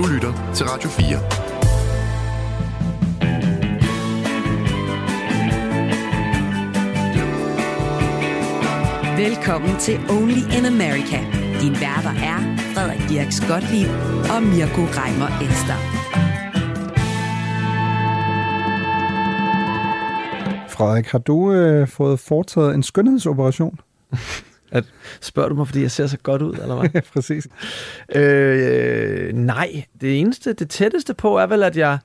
Du lytter til Radio 4. Velkommen til Only in America. Din værter er Frederik Dirks Gottlieb og Mirko Reimer Elster. Frederik, har du øh, fået foretaget en skønhedsoperation? At, spørger du mig, fordi jeg ser så godt ud, eller hvad? Præcis. Øh, nej, det eneste, det tætteste på er vel, at jeg,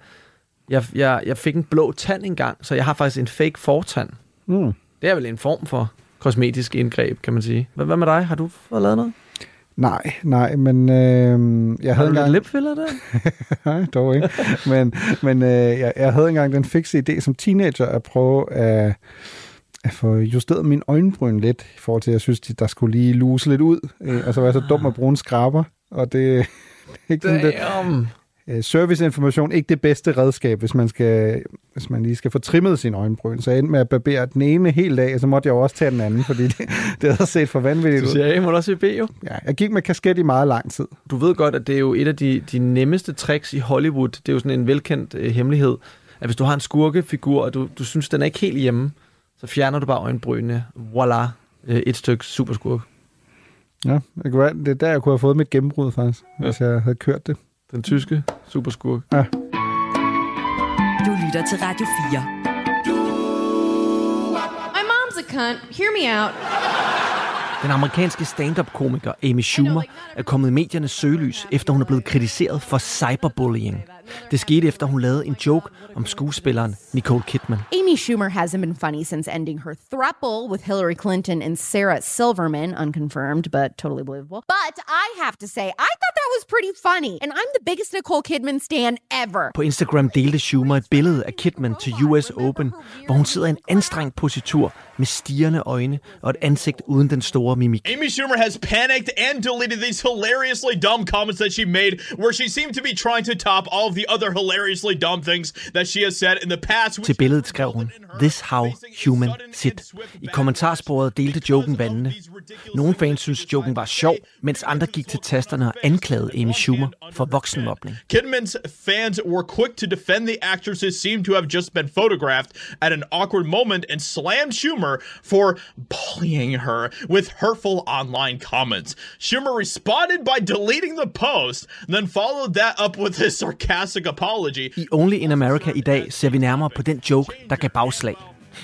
jeg, jeg, jeg fik en blå tand engang, så jeg har faktisk en fake fortand. Mm. Det er vel en form for kosmetisk indgreb, kan man sige. Hvad, hvad med dig? Har du fået lavet noget? Nej, nej, men øh, jeg har havde du engang... lipfiller der? nej, dog ikke. men men øh, jeg, jeg havde engang den fikse idé som teenager at prøve at, at få justeret min øjenbryn lidt, i forhold til, at jeg synes, der skulle lige luse lidt ud. Øh, og så var jeg så dum at bruge en skraber, og det, det er ikke sådan, det, øh, serviceinformation ikke det bedste redskab, hvis man, skal, hvis man lige skal få trimmet sin øjenbryn. Så jeg endte med at barbere den ene helt af, og så måtte jeg jo også tage den anden, fordi det, det havde set for vanvittigt Du ud. siger A, må du også sige B, jo. Ja, jeg gik med kasket i meget lang tid. Du ved godt, at det er jo et af de, de nemmeste tricks i Hollywood. Det er jo sådan en velkendt øh, hemmelighed, at hvis du har en skurkefigur, og du, du synes, den er ikke helt hjemme, så fjerner du bare øjenbrynene. Voila, øh, et stykke superskurk. Ja, det, kunne være, det er der, jeg kunne have fået mit gennembrud, faktisk, ja. hvis jeg havde kørt det. Den tyske superskurk. Ja. Du lytter til Radio 4. My mom's a cunt. Hear me out. Den amerikanske stand-up-komiker Amy Schumer er kommet i mediernes søgelys, efter hun er blevet kritiseret for cyberbullying. Det skete efter hun lavede en joke om skuespilleren Nicole Kidman. Amy Schumer hasn't been funny since ending her throuple with Hillary Clinton and Sarah Silverman, unconfirmed but totally believable. But I have to say, I thought that was pretty funny, and I'm the biggest Nicole Kidman stan ever. På Instagram delte Schumer et billede af Kidman til US Open, hvor hun sidder i en anstrengt positur med stirrende øjne og et ansigt uden den store mimik. Amy Schumer has panicked and deleted these hilariously dumb comments that she made, where she seemed to be trying to top all of the other hilariously dumb things that she has said in the past. Til billedet skrev hun, This how human sit. I kommentarsporet delte joken vandene. Nogle fans synes joken var sjov, mens andre gik til tasterne og anklagede Amy Schumer for voksenmobning. Kidman's fans were quick to defend the actresses seemed to have just been photographed at an awkward moment and slammed Schumer for bullying her with hurtful online comments. Schumer responded by deleting the post, then followed that up with his sarcastic apology. I Only in America i dag ser vi nærmere på den joke, der gav bagslag.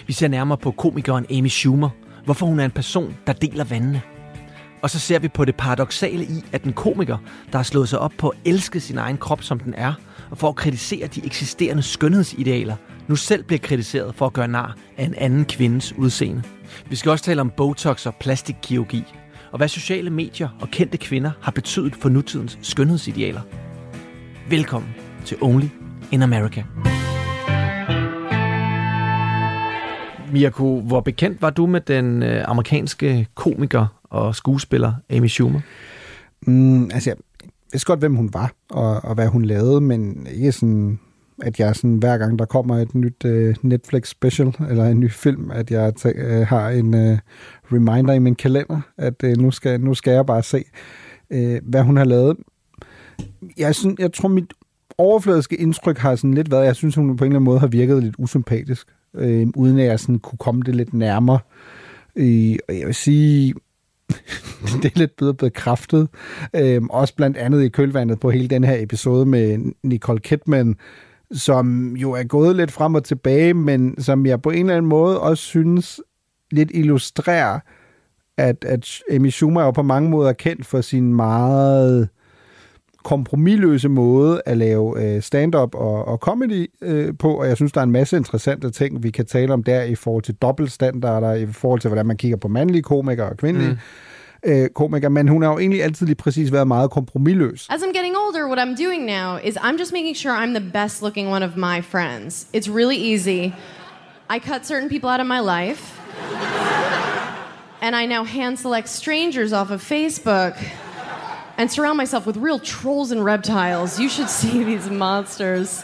Vi ser nærmere på komikeren Amy Schumer, hvorfor hun er en person, der deler vandene. Og så ser vi på det paradoxale i, at en komiker, der har slået sig op på at elske sin egen krop, som den er, og for at kritisere de eksisterende skønhedsidealer, nu selv bliver kritiseret for at gøre nar af en anden kvindes udseende. Vi skal også tale om Botox og plastikkirurgi, og hvad sociale medier og kendte kvinder har betydet for nutidens skønhedsidealer. Velkommen til Only in America. Mirko, hvor bekendt var du med den øh, amerikanske komiker og skuespiller Amy Schumer? Mm, altså, jeg vidste godt, hvem hun var, og, og hvad hun lavede, men ikke sådan, at jeg sådan, hver gang der kommer et nyt uh, Netflix special, eller en ny film, at jeg uh, har en uh, reminder i min kalender, at uh, nu, skal, nu skal jeg bare se, uh, hvad hun har lavet. Jeg, synes, jeg tror, mit overfladiske indtryk har sådan lidt været, jeg synes, hun på en eller anden måde har virket lidt usympatisk, øh, uden at jeg sådan kunne komme det lidt nærmere. Øh, og jeg vil sige, det er lidt bedre bekræftet. Øh, også blandt andet i kølvandet på hele den her episode med Nicole Kidman, som jo er gået lidt frem og tilbage, men som jeg på en eller anden måde også synes lidt illustrerer, at, at Amy Schumer er jo på mange måder kendt for sin meget kompromilløse måde at lave øh, stand-up og, og comedy øh, på, og jeg synes, der er en masse interessante ting, vi kan tale om der i forhold til dobbeltstandarder, i forhold til, hvordan man kigger på mandlige komikere og kvindelige mm. øh, komikere, men hun har jo egentlig altid lige præcis været meget kompromilløs. As I'm getting older, what I'm doing now is I'm just making sure I'm the best looking one of my friends. It's really easy. I cut certain people out of my life. and I now hand select strangers off of Facebook and surround myself with real trolls and reptiles. You should see these monsters.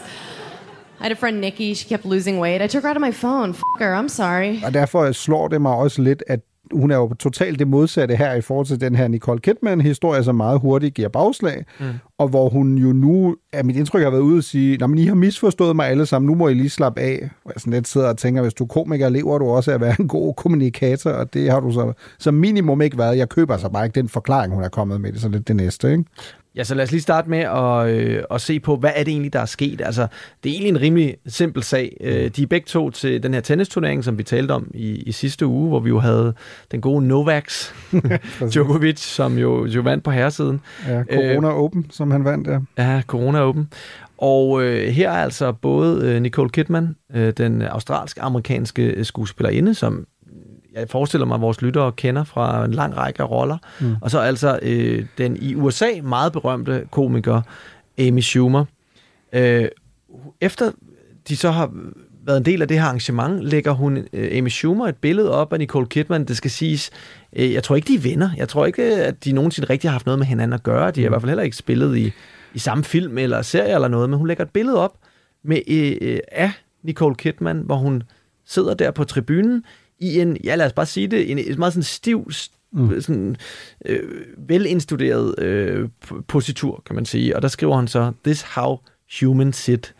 I had a friend, Nikki. She kept losing weight. I took her out of my phone. F her. I'm sorry. Og derfor slår det mig også lidt, at hun er jo totalt det modsatte her i forhold til den her Nicole Kidman-historie, som meget hurtigt giver bagslag, mm. og hvor hun jo nu, er mit indtryk har været ude at sige, men I har misforstået mig alle sammen, nu må I lige slappe af. Og jeg sådan lidt sidder og tænker, hvis du er komiker, lever du også af at være en god kommunikator, og det har du så som minimum ikke været. Jeg køber så bare ikke den forklaring, hun er kommet med. Det er så lidt det næste, ikke? Ja, så lad os lige starte med at, øh, at se på, hvad er det egentlig, der er sket. Altså, det er egentlig en rimelig simpel sag. Øh, de er begge to til den her tennisturnering, som vi talte om i, i sidste uge, hvor vi jo havde den gode Novaks Djokovic, som jo, jo vandt på herresiden. Ja, Corona øh, Open, som han vandt, ja. Ja, Corona Open. Og øh, her er altså både øh, Nicole Kidman, øh, den australsk-amerikanske skuespillerinde, som jeg forestiller mig, at vores lyttere kender fra en lang række af roller. Mm. Og så altså øh, den i USA meget berømte komiker Amy Schumer. Øh, efter de så har været en del af det her arrangement, lægger hun øh, Amy Schumer et billede op af Nicole Kidman. Det skal siges, øh, jeg tror ikke, de er venner. Jeg tror ikke, at de nogensinde rigtig har haft noget med hinanden at gøre. De har mm. i hvert fald heller ikke spillet i, i samme film eller serie eller noget, men hun lægger et billede op med øh, øh af Nicole Kidman, hvor hun sidder der på tribunen i en, ja lad os bare sige det, en, en meget sådan stiv, mm. sådan, øh, velinstuderet øh, positur, kan man sige. Og der skriver han så, this how humans sit,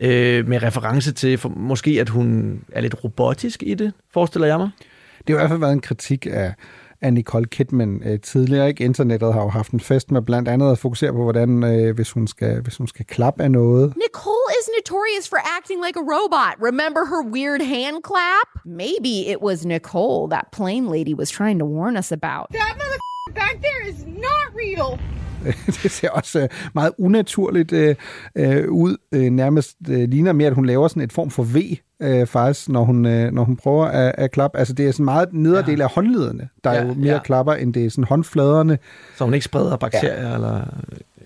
øh, med reference til for, måske, at hun er lidt robotisk i det, forestiller jeg mig. Det har i hvert fald været en kritik af, af Nicole Kidman øh, tidligere. Ikke? Internettet har jo haft en fest med blandt andet at fokusere på, hvordan øh, hvis, hun skal, hvis hun skal klappe af noget. Nicole is notorious for acting like a robot. Remember her weird hand clap? Maybe it was Nicole that plane lady was trying to warn us about. That mother back there is not real. det ser også øh, meget unaturligt øh, øh, ud. Øh, nærmest øh, ligner mere, at hun laver sådan et form for V, øh, faktisk, når hun, øh, når hun prøver at, at klappe. Altså, det er sådan meget nederdel ja. af håndlederne, der ja, er jo mere ja. klapper, end det er sådan håndfladerne. Så hun ikke spreder bakterier, ja. eller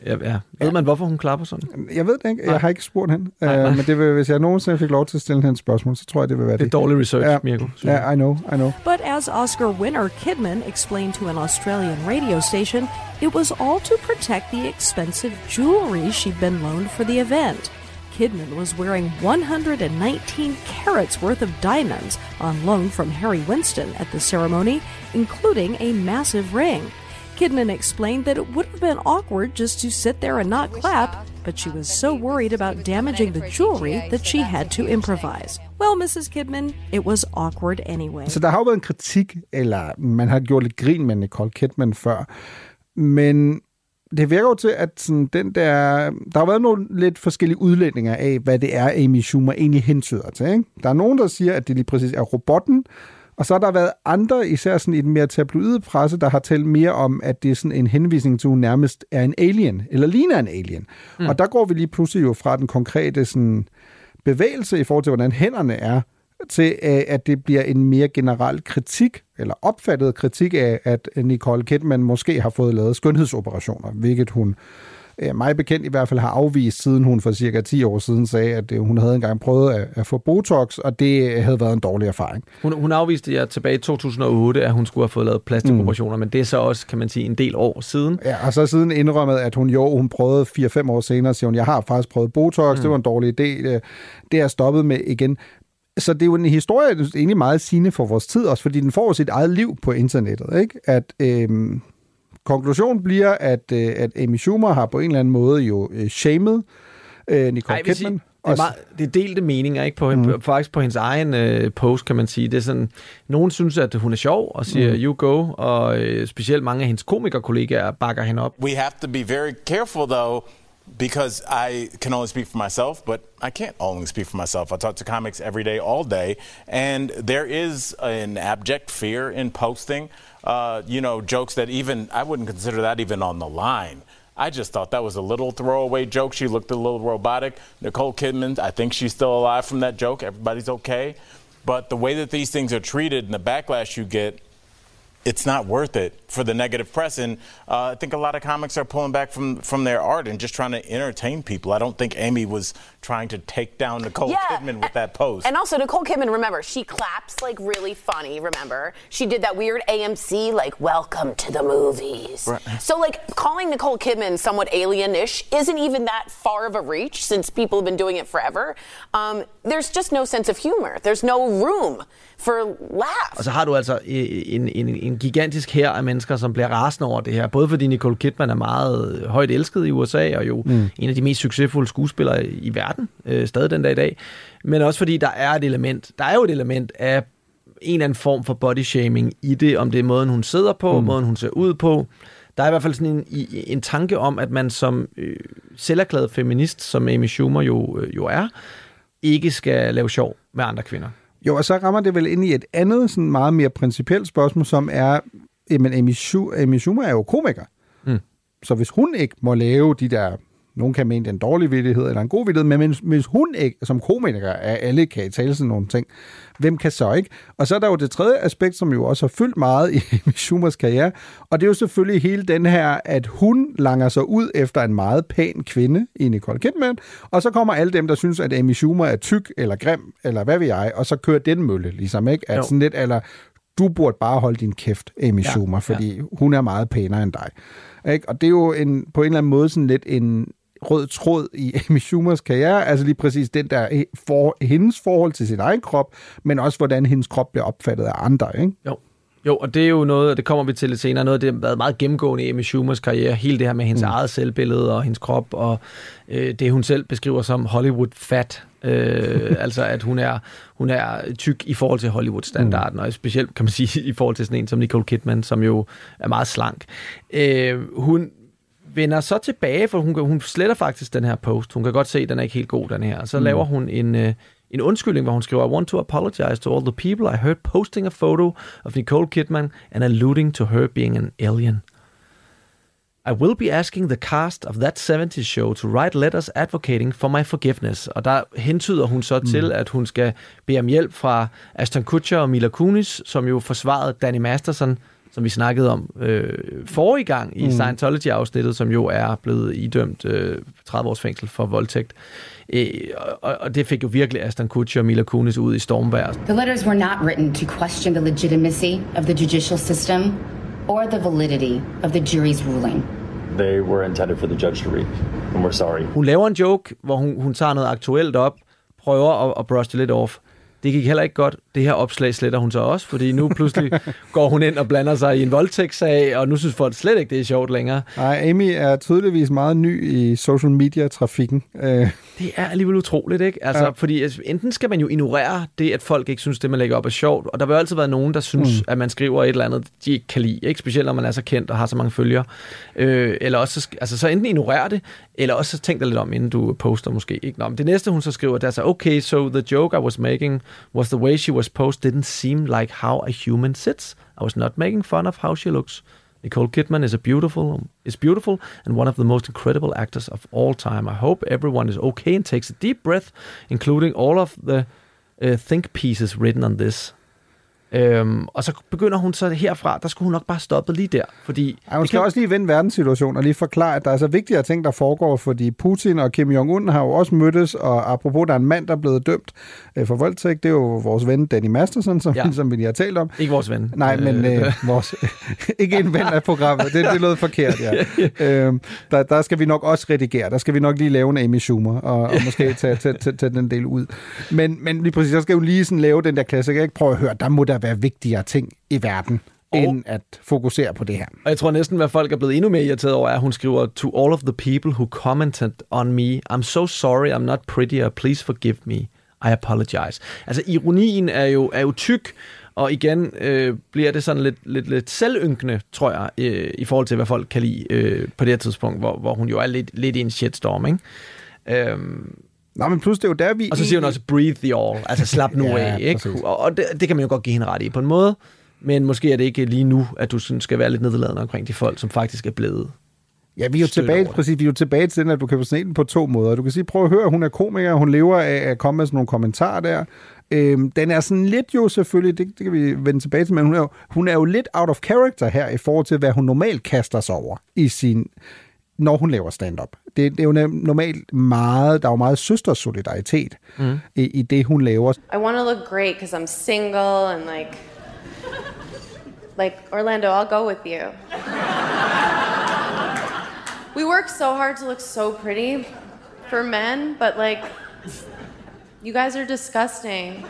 Ja, ja. Ved man, hvorfor hun klapper sådan? Jeg ved det ikke. Jeg har ikke spurgt hende. Nej, Uh, men det vil, hvis jeg nogensinde fik lov til at stille hende et spørgsmål, så tror jeg, det vil være det. Det er dårlig research, ja. Mirko. Ja, yeah, I know, I know. But as Oscar winner Kidman explained to an Australian radio station, it was all to protect the expensive jewelry she'd been loaned for the event. Kidman was wearing 119 carats worth of diamonds on loan from Harry Winston at the ceremony, including a massive ring. Kidman explained that it would have been awkward just to sit there and not clap, but she was so worried about damaging the jewelry that she had to improvise. Well, Mrs. Kidman, it was awkward anyway. Så der har jo været en kritik, eller man har gjort lidt grin med Nicole Kidman før, men det virker jo til, at sådan, den der, der har været nogle lidt forskellige udlægninger af, hvad det er, Amy Schumer egentlig hentyder til. Ikke? Der er nogen, der siger, at det lige præcis er robotten, og så har der været andre, især sådan i den mere tabloide presse, der har talt mere om, at det er sådan en henvisning til, at hun nærmest er en alien, eller ligner en alien. Mm. Og der går vi lige pludselig jo fra den konkrete sådan, bevægelse i forhold til, hvordan hænderne er, til øh, at det bliver en mere generel kritik, eller opfattet kritik af, at Nicole Kidman måske har fået lavet skønhedsoperationer, hvilket hun øh, mig bekendt i hvert fald har afvist, siden hun for cirka 10 år siden sagde, at øh, hun havde engang prøvet at, at få Botox, og det havde været en dårlig erfaring. Hun, hun afviste ja, tilbage i 2008, at hun skulle have fået lavet plastikoperationer, mm. men det er så også, kan man sige, en del år siden. Ja, og så siden indrømmet, at hun jo, hun prøvede 4-5 år senere, siger hun, jeg har faktisk prøvet Botox, mm. det var en dårlig idé, det, det er stoppet med igen så det er jo en historie, der er egentlig meget sigende for vores tid også, fordi den får sit eget liv på internettet. Ikke? At øhm, konklusionen bliver, at, øh, at Amy Schumer har på en eller anden måde jo øh, shamed øh, Nicole Ej, Kidman. Sige, det er, meget, det er delte meninger, ikke? På, mm. faktisk på hendes egen øh, post, kan man sige. Det er sådan, nogen synes, at hun er sjov og siger, mm. you go, og øh, specielt mange af hendes komikerkollegaer bakker hende op. We have to be very careful, though, because I can only speak for myself, but I can't only speak for myself. I talk to comics every day, all day, and there is an abject fear in posting uh, you know, jokes that even I wouldn't consider that even on the line. I just thought that was a little throwaway joke. She looked a little robotic. Nicole Kidman, I think she's still alive from that joke. Everybody's okay. But the way that these things are treated and the backlash you get, it's not worth it for the negative press. And uh, I think a lot of comics are pulling back from from their art and just trying to entertain people. I don't think Amy was trying to take down Nicole Yeah, Kidman with that post. And also, Nicole Kidman, remember, she claps like really funny, remember? She did that weird AMC, like, welcome to the movies. So, like, calling Nicole Kidman somewhat alien ish isn't even that far of a reach since people have been doing it forever. Um, there's just no sense of humor, there's no room for laughs. Og så har du altså en, en, en gigantisk her af mennesker, som bliver rasende over det her. Både fordi Nicole Kidman er meget højt elsket i USA, og jo mm. en af de mest succesfulde skuespillere i verden, øh, stadig den dag i dag. Men også fordi der er et element, der er jo et element af en eller anden form for body shaming i det, om det er måden, hun sidder på, mm. måden, hun ser ud på. Der er i hvert fald sådan en, en tanke om, at man som øh, selverklæret feminist, som Amy Schumer jo, øh, jo er, ikke skal lave sjov med andre kvinder. Jo, og så rammer det vel ind i et andet, sådan meget mere principielt spørgsmål, som er, jamen Amy, Schu- Amy Schumer er jo komiker. Mm. Så hvis hun ikke må lave de der, nogen kan mene, det er en dårlig vittighed eller en god vittighed, men hvis, hvis hun ikke, som komiker, er alle kan i tale sådan nogle ting, hvem kan så ikke? Og så er der jo det tredje aspekt, som jo også har fyldt meget i Schumers karriere, og det er jo selvfølgelig hele den her, at hun langer sig ud efter en meget pæn kvinde i Nicole Kidman, og så kommer alle dem, der synes, at Amy Schumer er tyk eller grim, eller hvad ved jeg, og så kører den mølle, ligesom, ikke? At Jo. sådan lidt, eller du burde bare holde din kæft, Amy Ja, Schumer, fordi hun er meget pænere end dig. Ikke? Og det er jo en, på en eller anden måde sådan lidt en rød tråd i Amy Schumers karriere, altså lige præcis den der for, hendes forhold til sin egen krop, men også hvordan hendes krop bliver opfattet af andre, ikke? Jo. Jo, og det er jo noget, og det kommer vi til lidt senere, noget af det, har været meget gennemgående i Amy Schumers karriere, hele det her med hendes mm. eget selvbillede og hendes krop, og øh, det hun selv beskriver som Hollywood fat, øh, altså at hun er, hun er tyk i forhold til Hollywood-standarden, mm. og specielt kan man sige i forhold til sådan en som Nicole Kidman, som jo er meget slank. Øh, hun vender så tilbage, for hun, hun sletter faktisk den her post. Hun kan godt se, at den er ikke helt god, den her. Og så mm. laver hun en, øh, en undskyldning, hvor hun skriver, I want to apologize to all the people I heard posting a photo of Nicole Kidman and alluding to her being an alien. I will be asking the cast of that 70s show to write letters advocating for my forgiveness. Og der hentyder hun så mm. til, at hun skal bede om hjælp fra Ashton Kutcher og Mila Kunis, som jo forsvarede Danny Masterson, som vi snakkede om øh, forrige gang i mm. Scientology-afsnittet, som jo er blevet idømt øh, 30 års fængsel for voldtægt. Øh, og, og det fik jo virkelig Ashton Kutcher og Mila Kunis ud i stormvejr. The letters were not written to question the legitimacy of the judicial system or the validity of the jury's ruling. They were intended for the judge to read, and we're sorry. Hun laver en joke, hvor hun, hun tager noget aktuelt op, prøver at, at brush det lidt off. Det gik heller ikke godt. Det her opslag sletter hun så også, fordi nu pludselig går hun ind og blander sig i en voldtægtssag, og nu synes folk slet ikke, det er sjovt længere. Nej, Amy er tydeligvis meget ny i social media-trafikken. Øh, Det er alligevel utroligt, ikke? Altså, Ja. fordi altså, enten skal man jo ignorere det, at folk ikke synes, det man lægger op er sjovt, og der vil altid være nogen, der synes, mm. at man skriver et eller andet, de ikke kan lide, ikke? Specielt når man er så kendt og har så mange følgere. Øh, eller også, altså, så enten ignorere det, eller også tænk dig lidt om, inden du poster måske. Ikke? Nå, men det næste, hun så skriver, det er så, okay, so the joke I was making was the way she was posed didn't seem like how a human sits. I was not making fun of how she looks. Nicole Kidman is a beautiful is beautiful and one of the most incredible actors of all time. I hope everyone is okay and takes a deep breath, including all of the uh, think pieces written on this. Øhm, og så begynder hun så herfra, der skulle hun nok bare stoppe lige der, fordi... Ja, hun skal også lige vende verdenssituationen og lige forklare, at der er så vigtigere ting, der foregår, fordi Putin og Kim Jong-un har jo også mødtes, og apropos, der er en mand, der er blevet dømt øh, for voldtægt, det er jo vores ven Danny Masterson, som, ja. Som vi lige har talt om. Ikke vores ven. Nej, men Øh, øh, vores, ikke en ven af programmet, det, det lød forkert, ja. øhm, der, der skal vi nok også redigere, der skal vi nok lige lave en Amy Schumer, og, og måske tage, tage, tage, tage den del ud. Men, men lige præcis, så skal jo lige sådan lave den der klassiker, ikke? Prøv at høre, der må der være vigtigere ting i verden, end at fokusere på det her. Og jeg tror næsten, hvad folk er blevet endnu mere irriteret over, er, at hun skriver, To all of the people who commented on me, I'm so sorry, I'm not prettier, please forgive me, I apologize. Altså, ironien er jo, er jo tyk, og igen øh, bliver det sådan lidt, lidt, lidt selvynkende, tror jeg, øh, i forhold til, hvad folk kan lide øh, på det her tidspunkt, hvor, hvor hun jo er lidt, lidt i en shitstorm, ikke? Øhm, Nå, men plus det er jo der, vi... og så siger hun også, breathe the all, altså slap nu Ja, af, ikke? præcis. Og, og det, det kan man jo godt give hende ret i på en måde, men måske er det ikke lige nu, at du sådan skal være lidt nedladende omkring de folk, som faktisk er blevet Ja, vi er jo tilbage, præcis, vi er jo tilbage til den, at du kan se den på to måder. Du kan sige, prøv at høre, hun er komiker, hun lever af at komme med sådan nogle kommentarer der. Øhm, den er sådan lidt jo selvfølgelig, det, det kan vi vende tilbage til, men hun er, jo, hun er jo lidt out of character her i forhold til, hvad hun normalt kaster sig over i sin, når hun laver stand-up. Det, det er jo normalt meget, der er jo meget søstersolidaritet Mm. i, i det, hun laver. I want to look great because I'm single and like, like Orlando, I'll go with you. We work so hard to look so pretty for men, but like, you guys are disgusting.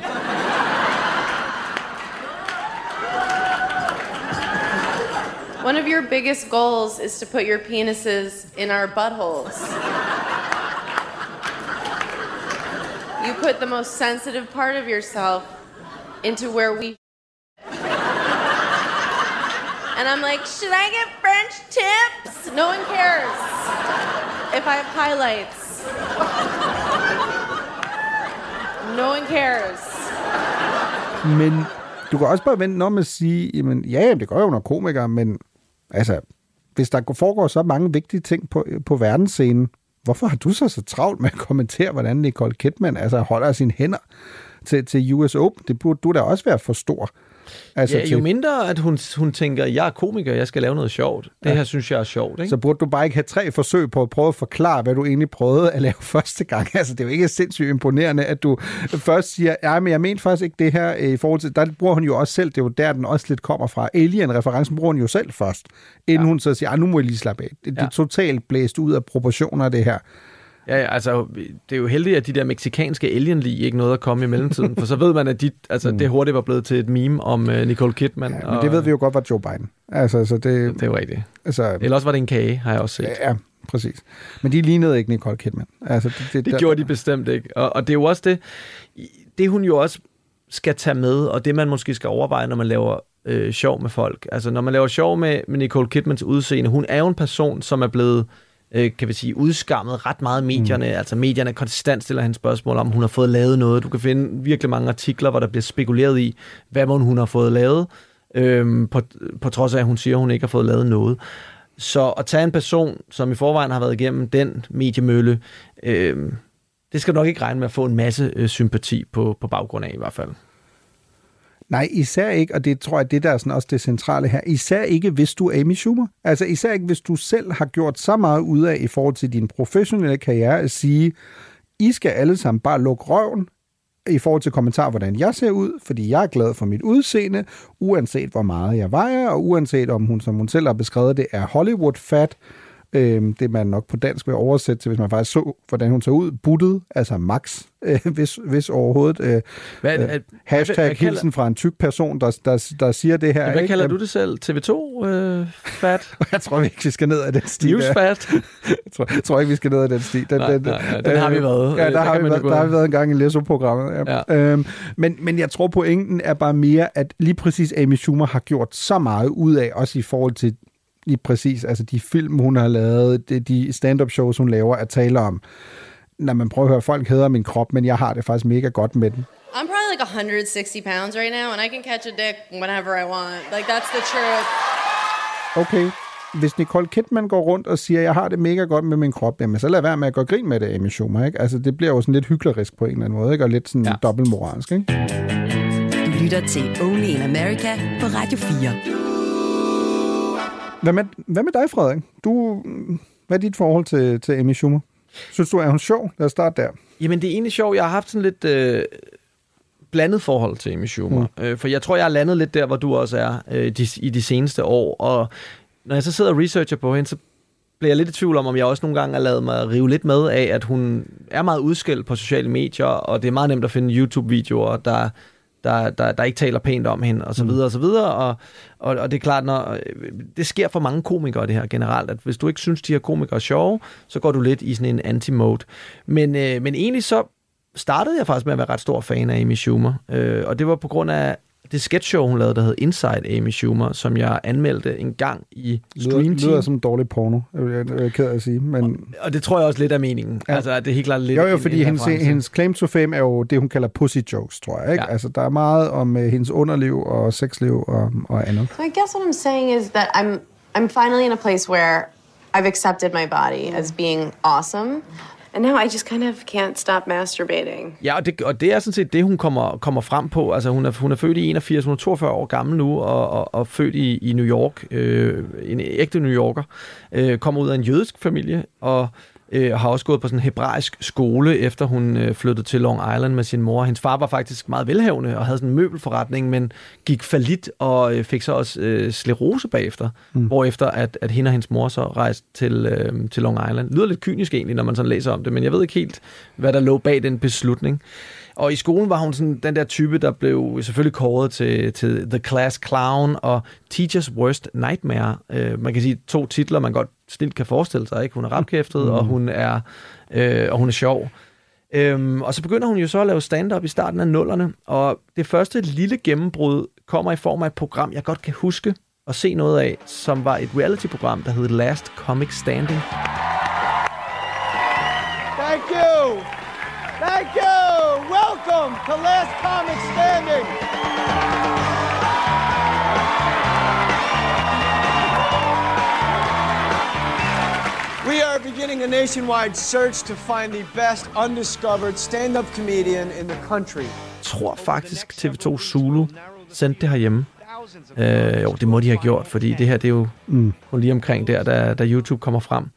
One of your biggest goals is to put your penises in our buttholes. You put the most sensitive part of yourself into where we. And I'm like, should I get French tips? No one cares if I have highlights. No one cares. Men du kan også bare vente om at sige, jamen, ja, det gør jo nogle komikere, men altså, hvis der foregår så mange vigtige ting på, på verdensscenen, hvorfor har du så så travlt med at kommentere, hvordan Nicole Kidman altså, holder sine hænder til, til US Open? Det burde du da også være for stor. Altså, ja, jo til- mindre, at hun, hun tænker, jeg er komiker, jeg skal lave noget sjovt. Det Ja. her synes jeg er sjovt, ikke? Så burde du bare ikke have tre forsøg på at prøve at forklare, hvad du egentlig prøvede at lave første gang. Altså, det er jo ikke sindssygt imponerende, at du først siger, ja, men jeg mente faktisk ikke det her øh, i forhold til... Der bruger hun jo også selv, det er jo der, den også lidt kommer fra. Alien-referencen bruger hun jo selv først, inden ja. hun så siger, ah, nu må jeg lige slappe af. Det, det Ja. er totalt blæst ud af proportioner, det her. Ja, ja, altså, det er jo heldigt, at de der meksikanske alien ikke nåede at komme i mellemtiden, for så ved man, at de, altså, det hurtigt var blevet til et meme om uh, Nicole Kidman. Ja, men det ved vi jo godt var Joe Biden. Altså, så det, det er jo rigtigt. Altså, Eller også var det en kage, har jeg også set. Ja, præcis. Men de lignede ikke Nicole Kidman. Altså, det, det, Det der- gjorde de bestemt ikke. Og, og det er jo også det, det hun jo også skal tage med, og det man måske skal overveje, når man laver øh, sjov med folk. Altså når man laver sjov med, med Nicole Kidmans udseende, hun er jo en person, som er blevet øh, kan vi sige, udskammet ret meget medierne. Mm. Altså medierne konstant stiller hende spørgsmål om, hun har fået lavet noget. Du kan finde virkelig mange artikler, hvor der bliver spekuleret i, hvad mon hun har fået lavet, øhm, på, på trods af, at hun siger, at hun ikke har fået lavet noget. Så at tage en person, som i forvejen har været igennem den mediemølle, øhm, det skal du nok ikke regne med at få en masse øh, sympati på, på baggrund af i hvert fald. Nej, især ikke, og det tror jeg, det der er sådan også det centrale her, især ikke, hvis du er Amy Schumer. Altså især ikke, hvis du selv har gjort så meget ud af i forhold til din professionelle karriere, at sige, I skal alle sammen bare lukke røven i forhold til kommentar, hvordan jeg ser ud, fordi jeg er glad for mit udseende, uanset hvor meget jeg vejer, og uanset om hun, som hun selv har beskrevet det, er Hollywood-fat, Øhm, det man nok på dansk vil oversætte til, hvis man faktisk så, hvordan hun så ud, buttet, altså max, øh, hvis, hvis overhovedet. Øh, Hvad- øh, hashtag hvad- hvad kalder- hilsen fra en tyk person, der, der, der siger det her. Hvad ikke? kalder du det selv? TV2 øh, fat? Jeg tror vi ikke, vi skal ned ad den sti. News fat? jeg tror, jeg tror ikke, vi skal ned ad den sti. Den, Nej, nej, nej, den har vi været. Ja, Øh, der, der har, vi været, der har vi været en gang i Lesso-programmet. Ja. Ja. Øhm, men, men jeg tror, pointen er bare mere, at lige præcis Amy Schumer har gjort så meget ud af, også i forhold til lige præcis, altså de film, hun har lavet, de, stand-up shows, hun laver, at tale om, når man prøver at høre, folk hedder min krop, men jeg har det faktisk mega godt med den. I'm probably like 160 pounds right now, and I can catch a dick whenever I want. Like, that's the truth. Okay, hvis Nicole Kidman går rundt og siger, jeg har det mega godt med min krop, jamen så lad være med at gå grin med det, Amy Schumer, ikke? Altså, det bliver jo sådan lidt hyklerisk på en eller anden måde, ikke? Og lidt sådan ja. dobbeltmoralsk, ikke? Du lytter til Only in America på Radio 4. Hvad med, hvad med dig, Frederik? Du, hvad er dit forhold til, til Amy Schumer? Synes du, er hun sjov? Lad os starte der. Jamen, det er egentlig sjovt. Jeg har haft sådan lidt øh, blandet forhold til Amy Schumer. Mm. Øh, for jeg tror, jeg er landet lidt der, hvor du også er øh, de, i de seneste år. Og når jeg så sidder og researcher på hende, så bliver jeg lidt i tvivl om, om jeg også nogle gange har lavet mig rive lidt med af, at hun er meget udskilt på sociale medier, og det er meget nemt at finde YouTube-videoer, der, der, der, der ikke taler pænt om hende, og så videre, og så videre. Og, og, og det er klart, når, det sker for mange komikere, det her generelt, at hvis du ikke synes, de her komikere er sjove, så går du lidt i sådan en anti-mode. Men, øh, men egentlig så startede jeg faktisk med at være ret stor fan af Amy Schumer, øh, og det var på grund af det sketchshow, hun lavede, der hed Inside Amy Schumer, som jeg anmeldte en gang i Stream Lyder, lyder Team. som dårlig porno, jeg, er ked af at sige. Men, Og det tror jeg også lidt er meningen. Ja. Altså, det er helt klart lidt jo, jo, en- fordi en hendes, reference. hendes claim to fame er jo det, hun kalder pussy jokes, tror jeg. Ikke? Ja. Altså, der er meget om uh, hendes underliv og sexliv og, og andet. So I guess what I'm saying is that I'm I'm finally in a place where I've accepted my body as being awesome. And now I just kind of can't stop masturbating. Ja, og det, og det er sådan set det, hun kommer, kommer frem på. Altså, hun er, hun er født i 81, hun er 42 år gammel nu, og, og, og født i, i New York, øh, en ægte New Yorker. Øh, kommer ud af en jødisk familie, og øh, har også gået på sådan en hebraisk skole, efter hun øh, flyttede til Long Island med sin mor. Hendes far var faktisk meget velhavende og havde sådan en møbelforretning, men gik falit og øh, fik så også øh, sklerose bagefter, mm. hvorefter at, at hende og hendes mor så rejste til, øh, til Long Island. Lyder lidt kynisk egentlig, når man sådan læser om det, men jeg ved ikke helt, hvad der lå bag den beslutning. Og i skolen var hun sådan den der type, der blev selvfølgelig kåret til, til The Class Clown og Teacher's Worst Nightmare. Uh, man kan sige to titler, man godt snilt kan forestille sig. Ikke? Hun er rapkæftet, mm. og, hun er, øh, og hun er sjov. Øhm, og så begynder hun jo så at lave stand-up i starten af nullerne, og det første lille gennembrud kommer i form af et program, jeg godt kan huske og se noget af, som var et reality-program, der hed Last Comic Standing. Thank you. Thank you. Welcome to Last Comic Standing. Are beginning a nationwide search to find the best undiscovered stand-up comedian in the country. Jeg tror faktisk TV2 Zulu sendte det herhjemme. Øh, jo, det må de have gjort, fordi det her det er jo mm. kun lige omkring der, da, da YouTube kommer frem.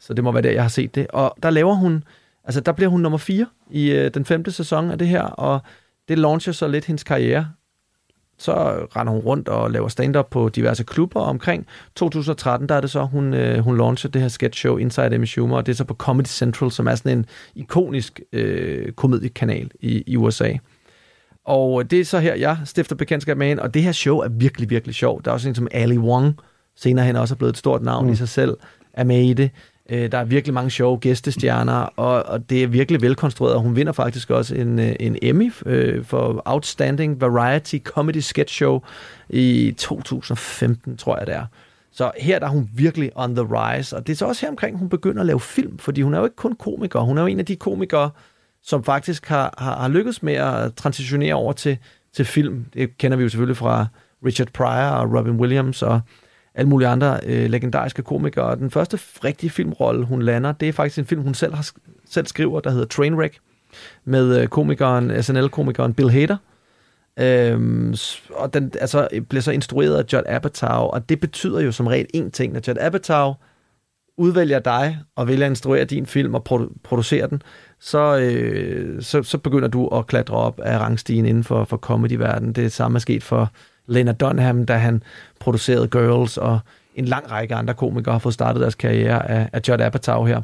Så det må være der, jeg har set det. Og der laver hun, altså der bliver hun nummer 4 i øh, den femte sæson af det her, og det launcher så lidt hendes karriere. Så render hun rundt og laver stand-up på diverse klubber. Omkring 2013, der er det så, hun, øh, hun launcher det her sketch show Inside Amy Schumer, og det er så på Comedy Central, som er sådan en ikonisk øh, komediekanal i, i USA. Og det er så her, jeg stifter bekendtskab med hende, og det her show er virkelig, virkelig sjovt. Der er også en som Ali Wong, senere hen også er blevet et stort navn mm. i sig selv, er med i det. Øh, der er virkelig mange sjove gæstestjerner, og, og det er virkelig velkonstrueret, og hun vinder faktisk også en, øh, en Emmy øh, for Outstanding Variety Comedy Sketch Show i 2015, tror jeg det er. Så her der er hun virkelig on the rise, og det er så også her omkring, hun begynder at lave film, fordi hun er jo ikke kun komiker, hun er jo en af de komikere, som faktisk har, har, har lykkedes med at transitionere over til, til film. Det kender vi jo selvfølgelig fra Richard Pryor og Robin Williams og alle mulige andre øh, legendariske komikere. Og den første rigtige filmrolle, hun lander, det er faktisk en film, hun selv, har, selv skriver, der hedder Trainwreck, med øh, komikeren, SNL-komikeren Bill Hader. Øhm, og den altså, bliver så instrueret af Judd Apatow, og det betyder jo som regel én ting, når Judd Apatow udvælger dig og vælger at instruere din film og produ- producere den, så, øh, så, så begynder du at klatre op af rangstigen inden for, for comedy-verdenen. Det samme er sket for Leonard Dunham, da han producerede Girls, og en lang række andre komikere har fået startet deres karriere af, af Judd Apatow her.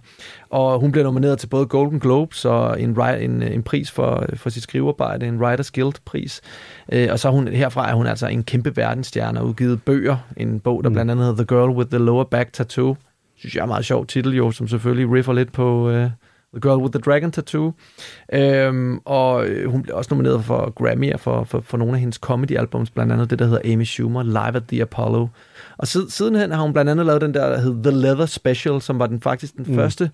Og hun blev nomineret til både Golden Globes og en, en, en pris for, for sit skrivearbejde, en Writers Guild-pris. Øh, og så hun, herfra er hun altså en kæmpe verdensstjerne og udgivet bøger. En bog, der mm. blandt andet hedder The Girl with the Lower Back Tattoo. Synes jeg er en meget sjov titel jo, som selvfølgelig riffer lidt på... Øh, The Girl with the Dragon Tattoo. Øhm, og hun blev også nomineret for Grammy for, for, for nogle af hendes comedy-albums, blandt andet det, der hedder Amy Schumer, Live at the Apollo. Og siden, sidenhen har hun blandt andet lavet den der, der hed The Leather Special, som var den faktisk den mm. første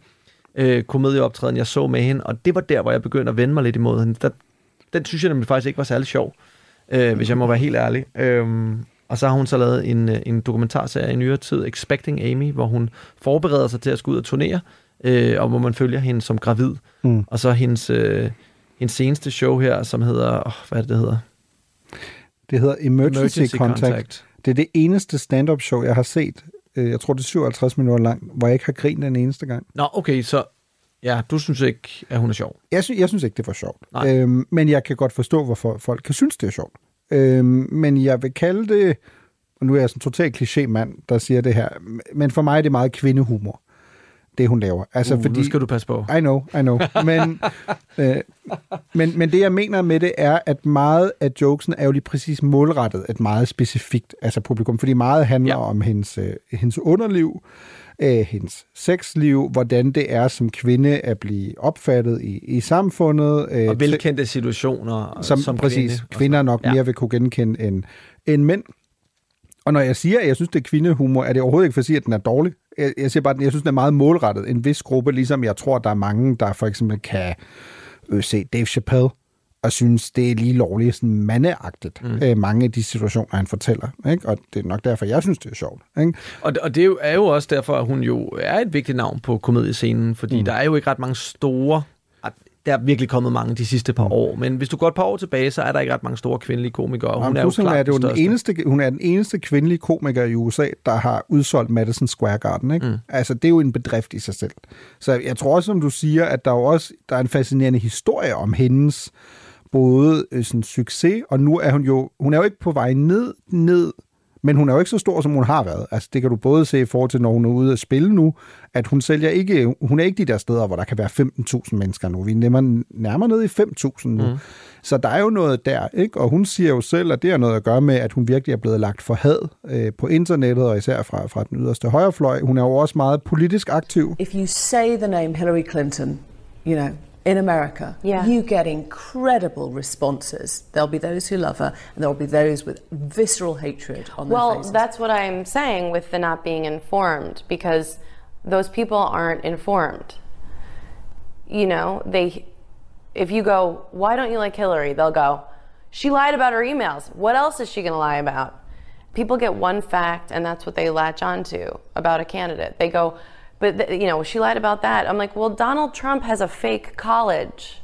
øh, komedieoptræden, jeg så med hende. Og det var der, hvor jeg begyndte at vende mig lidt imod hende. Der, den synes jeg nemlig faktisk ikke var særlig sjov, øh, hvis jeg må være helt ærlig. Øhm, og så har hun så lavet en, en dokumentarserie i nyere tid, Expecting Amy, hvor hun forbereder sig til at skulle ud og turnere, øh, og hvor man følger hende som gravid. Mm. Og så hendes, øh, hendes seneste show her, som hedder, oh, hvad er det, det hedder? Det hedder Emergency, Emergency Contact. Contact. Det er det eneste stand-up show, jeg har set. Øh, jeg tror, det er 57 minutter lang, hvor jeg ikke har grint den eneste gang. Nå, okay, så ja, du synes ikke, at hun er sjov? Jeg, sy- jeg synes ikke, det var sjovt. Øhm, men jeg kan godt forstå, hvorfor folk kan synes, det er sjovt. Øhm, men jeg vil kalde det, og nu er jeg sådan en total kliché mand, der siger det her, men for mig er det meget kvindehumor det hun laver. Altså, uh, fordi, nu skal du passe på. I know, I know. Men, øh, men, men det, jeg mener med det, er, at meget af jokesen er jo lige præcis målrettet et meget specifikt altså publikum, fordi meget handler ja. om hendes, øh, hendes underliv, øh, hendes sexliv, hvordan det er som kvinde at blive opfattet i, i samfundet. Øh, og velkendte situationer som, som præcis, kvinde. Kvinder nok ja. mere vil kunne genkende end, end mænd. Og når jeg siger, at jeg synes, det er kvindehumor, er det overhovedet ikke for at sige, at den er dårlig. Jeg, jeg siger bare, at jeg synes, den er meget målrettet. En vis gruppe, ligesom jeg tror, der er mange, der for eksempel kan øh, se Dave Chappelle og synes, det er lige lovligt sådan mandeagtigt, mm. øh, mange af de situationer, han fortæller. Ikke? Og det er nok derfor, jeg synes, det er sjovt. Ikke? Og, og det er jo, også derfor, at hun jo er et vigtigt navn på komediescenen, fordi mm. der er jo ikke ret mange store der er virkelig kommet mange de sidste par år, men hvis du går et par år tilbage, så er der ikke ret mange store kvindelige komikere. Hun Jamen, er jo klart er det jo den den eneste, hun er den eneste kvindelige komiker i USA, der har udsolgt Madison Square Garden. Ikke? Mm. Altså, det er jo en bedrift i sig selv. Så jeg tror også, som du siger, at der er jo også der er en fascinerende historie om hendes både øh, sådan, succes, og nu er hun jo, hun er jo ikke på vej ned, ned men hun er jo ikke så stor, som hun har været. Altså, det kan du både se i forhold til, når hun er ude at spille nu, at hun sælger ikke, hun er ikke de der steder, hvor der kan være 15.000 mennesker nu. Vi er nærmere, nede i 5.000 nu. Mm. Så der er jo noget der, ikke? Og hun siger jo selv, at det har noget at gøre med, at hun virkelig er blevet lagt for had øh, på internettet, og især fra, fra den yderste højrefløj. Hun er jo også meget politisk aktiv. If you say the name Hillary Clinton, you know, in America, yeah. you get incredible responses. There'll be those who love her, and there'll be those with visceral hatred on well, their faces. that's what I'm saying with the not being informed, because those people aren't informed. You know, they. If you go, why don't you like Hillary? They'll go, she lied about her emails. What else is she going to lie about? People get one fact, and that's what they latch onto about a candidate. They go, but th- you know, she lied about that. I'm like, well, Donald Trump has a fake college.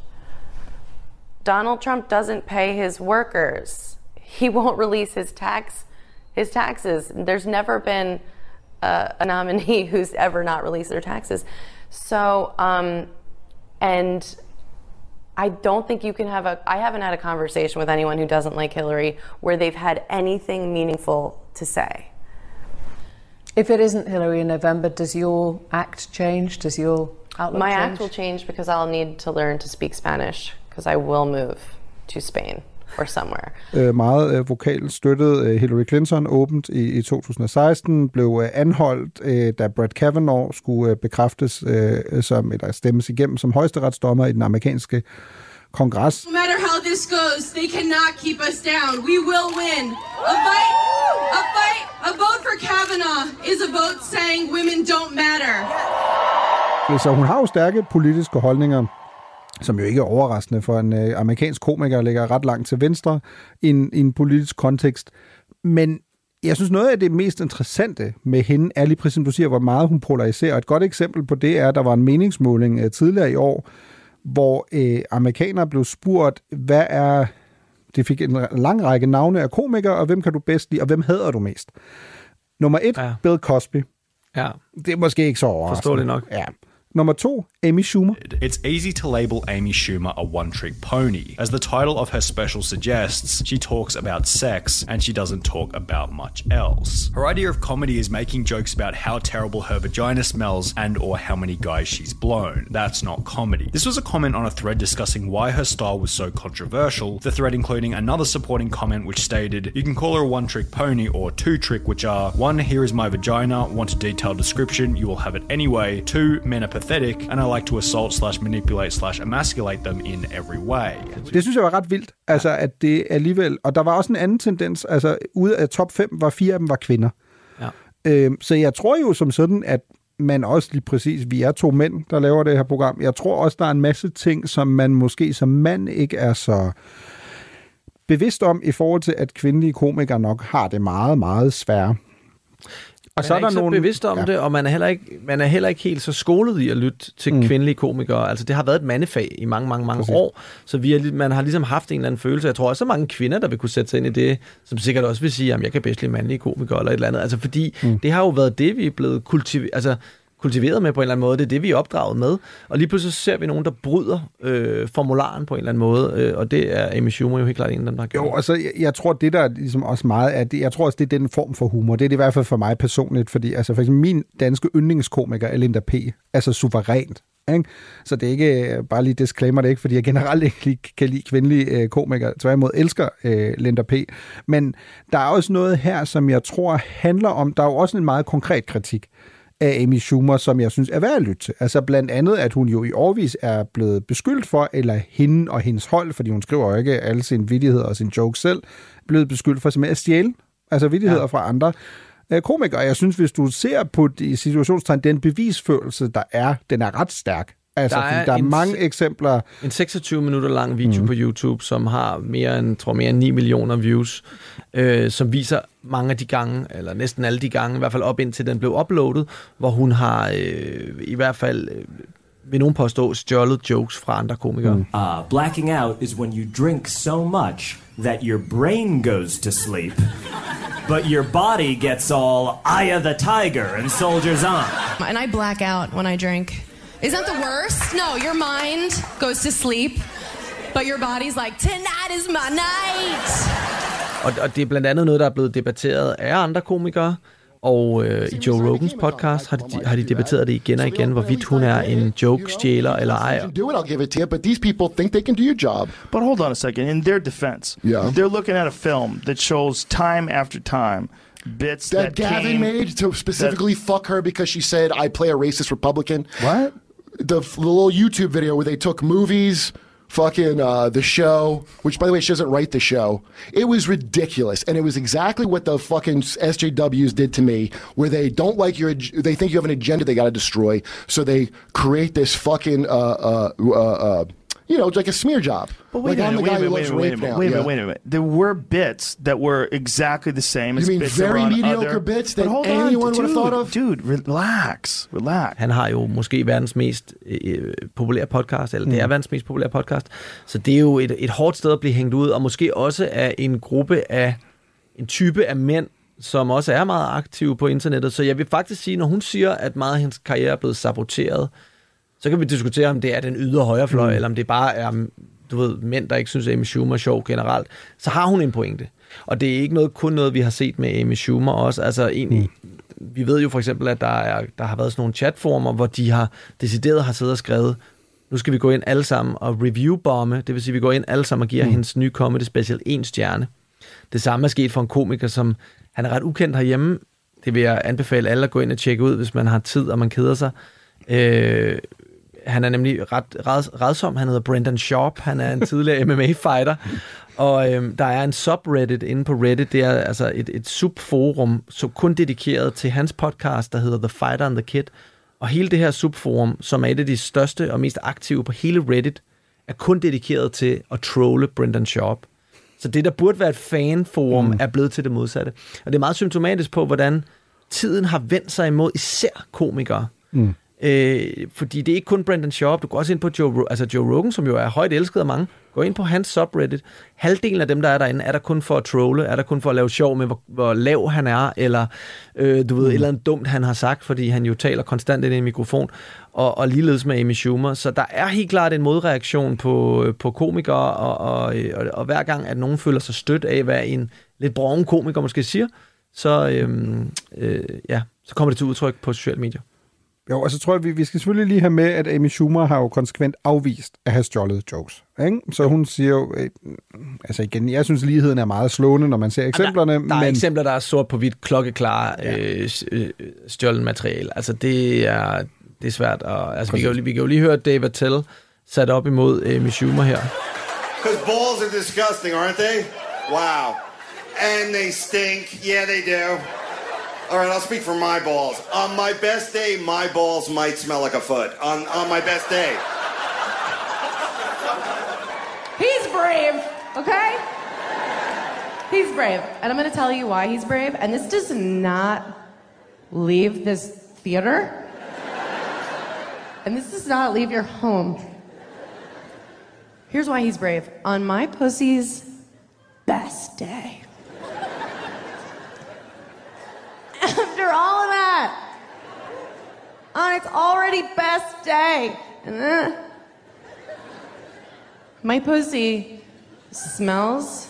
Donald Trump doesn't pay his workers. He won't release his tax his taxes. There's never been a, a nominee who's ever not released their taxes. So, um, and I don't think you can have a. I haven't had a conversation with anyone who doesn't like Hillary where they've had anything meaningful to say. If it isn't Hillary in November, does your act change? Does your outlook My change? act will change because I'll need to learn to speak Spanish because I will move to Spain or somewhere. øh, meget øh, vokalt støttede øh, Hillary Clinton åbent i, i 2016, blev øh, anholdt, øh, da Brett Kavanaugh skulle øh, bekræftes øh, som, eller stemmes igennem som højesteretsdommer i den amerikanske kongres. No matter how this goes, they cannot keep us down. We will win. A fight, a fight, a vote for Kavanaugh is a vote saying women don't matter. Så hun har jo stærke politiske holdninger, som jo ikke er overraskende for en øh, amerikansk komiker, der ligger ret langt til venstre i en, i en politisk kontekst. Men jeg synes, noget af det mest interessante med hende er lige præcis, som du siger, hvor meget hun polariserer. Et godt eksempel på det er, at der var en meningsmåling øh, tidligere i år, hvor øh, amerikanere blev spurgt, hvad er... Det fik en lang række navne af komikere, og hvem kan du bedst lide, og hvem hader du mest? Nummer et, ja. Bill Cosby. Ja. Det er måske ikke så overraskende. Forståeligt nok. Ja. Nummer to, Amy Schumer. It's easy to label Amy Schumer a one trick pony. As the title of her special suggests, she talks about sex and she doesn't talk about much else. Her idea of comedy is making jokes about how terrible her vagina smells and or how many guys she's blown. That's not comedy. This was a comment on a thread discussing why her style was so controversial, the thread including another supporting comment which stated, You can call her a one trick pony or two trick, which are one, here is my vagina, want a detailed description, you will have it anyway, two, men are pathetic, and I like to assault slash manipulate slash emasculate them in every way. Det synes jeg var ret vildt, altså at det alligevel... Og der var også en anden tendens, altså ude af top 5 var fire af dem var kvinder. Ja. Øhm, så jeg tror jo som sådan, at man også lige præcis, vi er to mænd, der laver det her program. Jeg tror også, der er en masse ting, som man måske som mand ikke er så bevidst om, i forhold til, at kvindelige komikere nok har det meget, meget svære. Og så er, er der ikke nogle... så bevidst om ja. det, og man er, heller ikke, man er heller ikke helt så skolet i at lytte til mm. kvindelige komikere. Altså, det har været et mandefag i mange, mange, mange Præcis. år, så vi er, man har ligesom haft en eller anden følelse. Jeg tror også, at mange kvinder, der vil kunne sætte sig ind i det, som sikkert også vil sige, at jeg kan bedst lide mandlige komikere eller et eller andet. Altså, fordi mm. det har jo været det, vi er blevet kultiveret. Altså, kultiveret med på en eller anden måde. Det er det, vi er opdraget med. Og lige pludselig ser vi nogen, der bryder øh, formularen på en eller anden måde, øh, og det er Amy Schumer jo helt klart en af dem, der har gjort. Jo, altså jeg, jeg tror, det der er ligesom også meget er, det, jeg tror også, det er den form for humor. Det er det i hvert fald for mig personligt, fordi altså for eksempel min danske yndlingskomiker er Linda P. Altså suverænt. Ikke? Så det er ikke, øh, bare lige disclaimer det ikke, fordi jeg generelt ikke lige, kan lide kvindelige øh, komikere. Tværtimod elsker øh, Linda P. Men der er også noget her, som jeg tror handler om, der er jo også en meget konkret kritik af Amy Schumer, som jeg synes er værd at lytte til. Altså blandt andet, at hun jo i årvis er blevet beskyldt for, eller hende og hendes hold, fordi hun skriver jo ikke alle sine vidigheder og sine jokes selv, blevet beskyldt for simpelthen at stjæle, altså vidigheder ja. fra andre øh, komikere. Jeg synes, hvis du ser på de situationstegn, den bevisførelse, der er, den er ret stærk. Altså, der er, der er en- mange eksempler. En 26 minutter lang video mm. på YouTube, som har mere end, tror mere end 9 millioner views, øh, som viser mange af de gange, eller næsten alle de gange, i hvert fald op indtil den blev uploadet, hvor hun har øh, i hvert fald, øh, vil nogen påstå, stjålet jokes fra andre komikere. Mm. Uh, blacking out is when you drink so much that your brain goes to sleep, but your body gets all eye of the tiger and soldiers on. And I black out when I drink. Isn't that the worst? No, your mind goes to sleep, but your body's like, tonight is my night. Og, og det er blandt andet noget, der er blevet debatteret af andre komikere, og øh, i Joe Rogans podcast har de, har de debatteret det igen og igen, hvorvidt hun er en joke-stjæler eller ej. do it, I'll give it to you. But these people think they can do your job. But hold on a second. In their defense, Yeah. they're looking at a film that shows time after time bits That, that, Gavin came, made to specifically fuck her because she said I play a racist Republican. What? The, the little YouTube video where they took movies, fucking uh, the show, which by the way she doesn't write the show. It was ridiculous, and it was exactly what the fucking SJWs did to me, where they don't like your, they think you have an agenda they got to destroy, so they create this fucking, uh, uh, uh, uh, you know, like a smear job. But wait like a minute, the wait guy a who minute, wait a minute, wait a minute, wait a minute. There were bits that were exactly the same as You mean bits that were very on mediocre other- bits that hold on, anyone would have dude, thought of? Dude, relax, relax. Han har jo måske verdens mest øh, populære podcast, eller det er Mm. verdens mest populære podcast. Så det er jo et, et hårdt sted at blive hængt ud, og måske også af en gruppe af, en type af mænd, som også er meget aktive på internettet. Så jeg vil faktisk sige, når hun siger, at meget af hendes karriere er blevet saboteret, så kan vi diskutere, om det er den ydre højrefløj, mm. eller om det bare er du ved, mænd, der ikke synes, at Amy Schumer er sjov generelt. Så har hun en pointe. Og det er ikke noget, kun noget, vi har set med Amy Schumer også. Altså egentlig, vi ved jo for eksempel, at der, er, der har været sådan nogle chatformer, hvor de har decideret har siddet og skrevet, nu skal vi gå ind alle sammen og review-bomme, det vil sige, at vi går ind alle sammen og giver mm. hendes nye comedy special en stjerne. Det samme er sket for en komiker, som han er ret ukendt herhjemme. Det vil jeg anbefale alle at gå ind og tjekke ud, hvis man har tid og man keder sig. Øh, han er nemlig ret red, redsom. Han hedder Brendan Sharp. Han er en tidligere MMA-fighter. Og øhm, der er en subreddit inde på Reddit. Det er altså et, et subforum, så kun dedikeret til hans podcast, der hedder The Fighter and the Kid. Og hele det her subforum, som er et af de største og mest aktive på hele Reddit, er kun dedikeret til at trolle Brendan Sharp. Så det, der burde være et fanforum, mm. er blevet til det modsatte. Og det er meget symptomatisk på, hvordan tiden har vendt sig imod især komikere. Mm. Øh, fordi det er ikke kun Brandon Sharp, Du går også ind på Joe, altså Joe Rogan, som jo er højt elsket af mange. Gå ind på hans subreddit. Halvdelen af dem, der er derinde, er der kun for at trolle, er der kun for at lave sjov med, hvor, hvor lav han er, eller øh, du ved, et eller andet dumt, han har sagt, fordi han jo taler konstant ind i en mikrofon, og, og ligeledes med Amy Schumer. Så der er helt klart en modreaktion på, øh, på komikere, og, og, øh, og, og hver gang, at nogen føler sig stødt af, hvad en lidt brogen komiker måske siger, så, øh, øh, ja, så kommer det til udtryk på sociale medier. Jo, og så tror jeg, vi, vi skal selvfølgelig lige have med, at Amy Schumer har jo konsekvent afvist at have stjålet jokes. Ikke? Så hun siger jo, øh, altså igen, jeg synes ligheden er meget slående, når man ser eksemplerne. Der, der er men, eksempler, der er sort på hvidt, klokkeklare øh, s- øh, stjålet materiale. Altså det er, det er svært. Og, altså, vi, kan jo, lige- vi kan jo lige høre Dave Attell sat op imod Amy Schumer her. Because balls are disgusting, aren't they? Wow. And they stink. Yeah, they do. All right, I'll speak for my balls. On my best day, my balls might smell like a foot. On, on my best day. He's brave, okay? He's brave. And I'm going to tell you why he's brave. And this does not leave this theater. And this does not leave your home. Here's why he's brave. On my pussy's best day. After all of that, on its already best day, then my pussy smells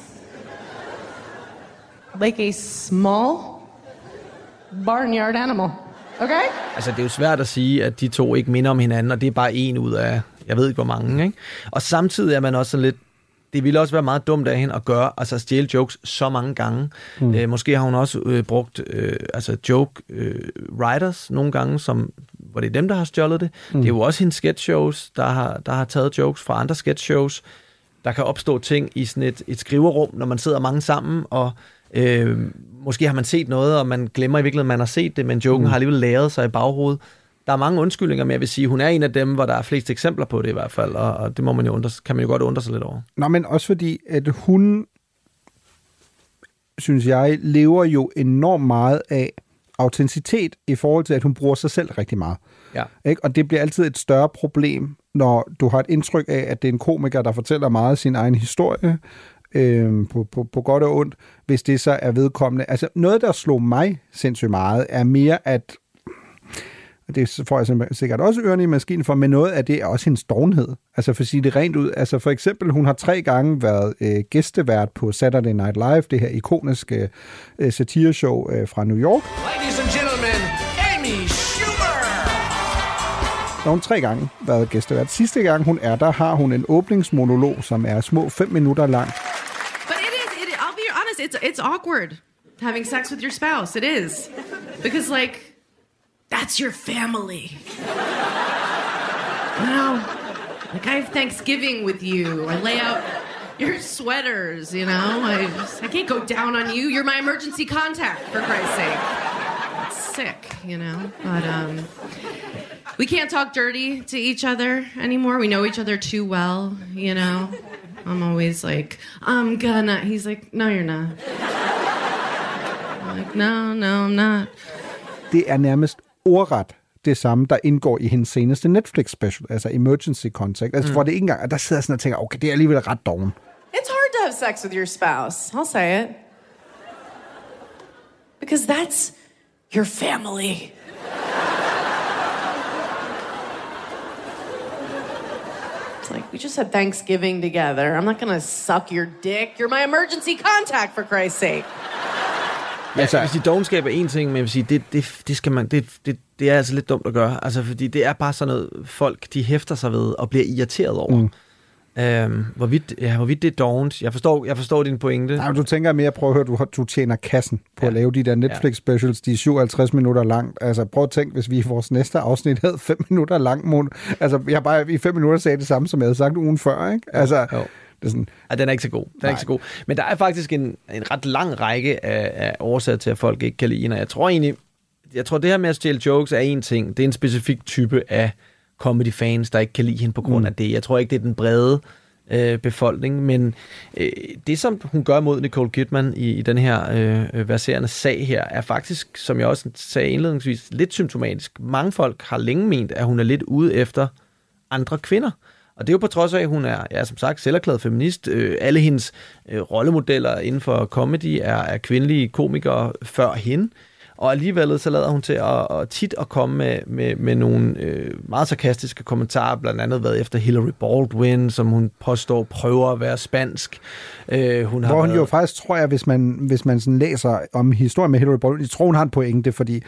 like a small barnyard animal. Okay? Altså, det er jo svært at sige, at de to ikke minder om hinanden, og det er bare en ud af, jeg ved ikke hvor mange, ikke? Og samtidig er man også sådan lidt, det ville også være meget dumt af hende at gøre, altså at stjæle jokes så mange gange. Mm. Øh, måske har hun også øh, brugt øh, altså joke øh, writers nogle gange, som, hvor det er dem, der har stjålet det. Mm. Det er jo også hendes sketch shows, der har, der har taget jokes fra andre sketch shows. Der kan opstå ting i sådan et, et skriverum, når man sidder mange sammen, og øh, måske har man set noget, og man glemmer i virkeligheden, at man har set det, men joken mm. har alligevel læret sig i baghovedet. Der er mange undskyldninger, men jeg vil sige, hun er en af dem, hvor der er flest eksempler på det i hvert fald, og, og det må man jo undre, kan man jo godt undre sig lidt over. Nå, men også fordi, at hun, synes jeg, lever jo enormt meget af autenticitet i forhold til, at hun bruger sig selv rigtig meget. Ja. Ikke? Og det bliver altid et større problem, når du har et indtryk af, at det er en komiker, der fortæller meget af sin egen historie, øh, på, på, på godt og ondt, hvis det så er vedkommende. Altså noget, der slog mig sindssygt meget, er mere, at det får jeg sikkert også ørerne i maskinen for, men noget af det er også hendes dovenhed. Altså for at sige det rent ud. Altså for eksempel, hun har tre gange været øh, gæstevært på Saturday Night Live, det her ikoniske øh, satireshow øh, fra New York. Ladies and gentlemen, Amy Schumer! Der har hun tre gange været gæstevært. Sidste gang hun er der, har hun en åbningsmonolog, som er små fem minutter lang. But it is, it, I'll be honest, it's, it's awkward having sex with your spouse. It is. Because, like, that's your family. You know? Like, I have Thanksgiving with you. I lay out your sweaters, you know? I, just, I can't go down on you. You're my emergency contact, for Christ's sake. It's sick, you know? But, um, we can't talk dirty to each other anymore. We know each other too well, you know? I'm always like, I'm gonna. He's like, no, you're not. I'm like, no, no, I'm not. Det er ordret det samme, der indgår i hendes seneste Netflix special, altså Emergency Contact. Altså, mm. hvor det ikke engang, og der sidder jeg sådan og tænker, okay, det er alligevel ret doven. It's hard to have sex with your spouse. I'll say it. Because that's your family. It's like, we just had Thanksgiving together. I'm not gonna suck your dick. You're my emergency contact, for Christ's sake. Ja, altså, jeg vil sige, dogenskab er en ting, men jeg vil sige, det, det, det, skal man, det, det, det er altså lidt dumt at gøre. Altså, fordi det er bare sådan noget, folk de hæfter sig ved og bliver irriteret over. Mm. Øhm, hvorvidt, ja, hvorvidt det er dovent. Jeg forstår, jeg forstår din pointe. Nej, du tænker mere, prøv at høre, du, du tjener kassen på ja. at lave de der Netflix specials, de er 57 minutter langt. Altså prøv at tænke, hvis vi i vores næste afsnit havde 5 minutter lang. Mon- altså jeg bare i 5 minutter sagde det samme, som jeg havde sagt ugen før, ikke? Altså, Jo. Det er sådan, Ja, den er ikke så god. Den er Nej. ikke så god. Men der er faktisk en, en ret lang række af, af årsager til, at folk ikke kan lide hende. Jeg tror egentlig, jeg tror det her med at stjæle jokes er en ting. Det er en specifik type af comedy-fans, der ikke kan lide hende på grund Mm. af det. Jeg tror ikke, det er den brede øh, befolkning, men øh, det, som hun gør mod Nicole Kidman i, i den her øh, øh, verserende sag her, er faktisk, som jeg også sagde indledningsvis, lidt symptomatisk. Mange folk har længe ment, at hun er lidt ude efter andre kvinder. Og det er jo på trods af, at hun er, ja, som sagt, selverklæret feminist. Øh, alle hendes øh, rollemodeller inden for comedy er, er kvindelige komikere før hende. Og alligevel så lader hun til at, at tit at komme med, med, med nogle øh, meget sarkastiske kommentarer, blandt andet været efter Hillary Baldwin, som hun påstår prøver at være spansk. Øh, hun har Hvor hun været, jo faktisk, tror jeg, hvis man, hvis man sådan læser om historien med Hillary Baldwin, jeg tror, hun har en pointe, fordi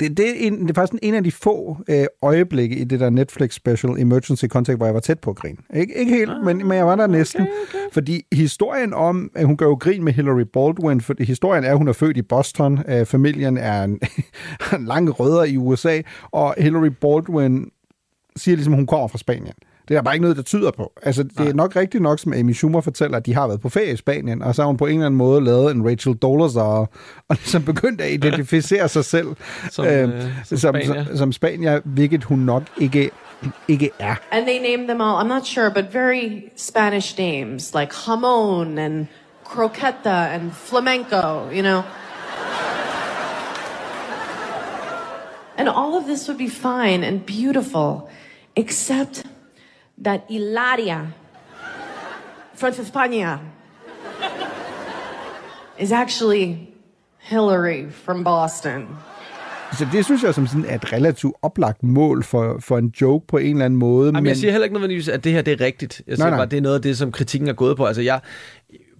det, det, er, en, det er faktisk en af de få øh, øjeblikke i det der Netflix special Emergency Contact, hvor jeg var tæt på at grine. Ikke, ikke helt, ah, men, men jeg var der næsten. Okay, okay. Fordi historien om, at hun gør jo grin med Hillary Baldwin, for historien er, at hun er født i Boston, øh, familien er en, en lang rødder i USA, og Hillary Baldwin siger ligesom, at hun kommer fra Spanien. Det er der bare ikke noget, der tyder på. Altså, det er nok rigtigt nok, som Amy Schumer fortæller, at de har været på ferie i Spanien, og så har hun på en eller anden måde lavet en Rachel Dolezal, og ligesom begyndt at identificere sig selv Som, øh, som som, spanier. som, som spanier, hvilket hun nok ikke, ikke er. And they name them all, I'm not sure, but very Spanish names like jamon and croqueta and flamenco, you know. And all of this would be fine and beautiful, except that Hilaria from España is actually Hillary from Boston. Så det synes jeg som sådan er et relativt oplagt mål for, for en joke på en eller anden måde. Jamen, men... Jeg siger heller ikke nødvendigvis, at det her det er rigtigt. Jeg siger Nej, nej, bare, at det er noget af det, som kritikken er gået på. Altså, jeg,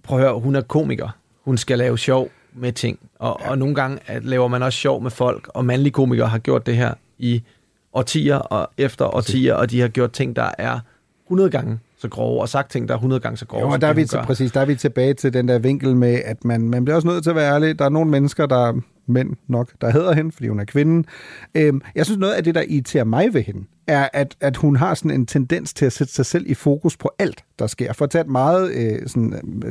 prøv at høre, hun er komiker. Hun skal lave sjov med ting. Og, ja. og nogle gange at laver man også sjov med folk. Og mandlige komikere har gjort det her i årtier og efter årtier, og de har gjort ting, der er 100 gange så grove, og sagt ting, der er 100 gange så grove. Jo, og der er, vi til, præcis, der er vi tilbage til den der vinkel med, at man, man bliver også nødt til at være ærlig. Der er nogle mennesker, der mænd nok, der hedder hende, fordi hun er kvinden. Øhm, jeg synes, noget af det, der irriterer mig ved hende, er, at, at hun har sådan en tendens til at sætte sig selv i fokus på alt, der sker. For at tage et meget øh, sådan,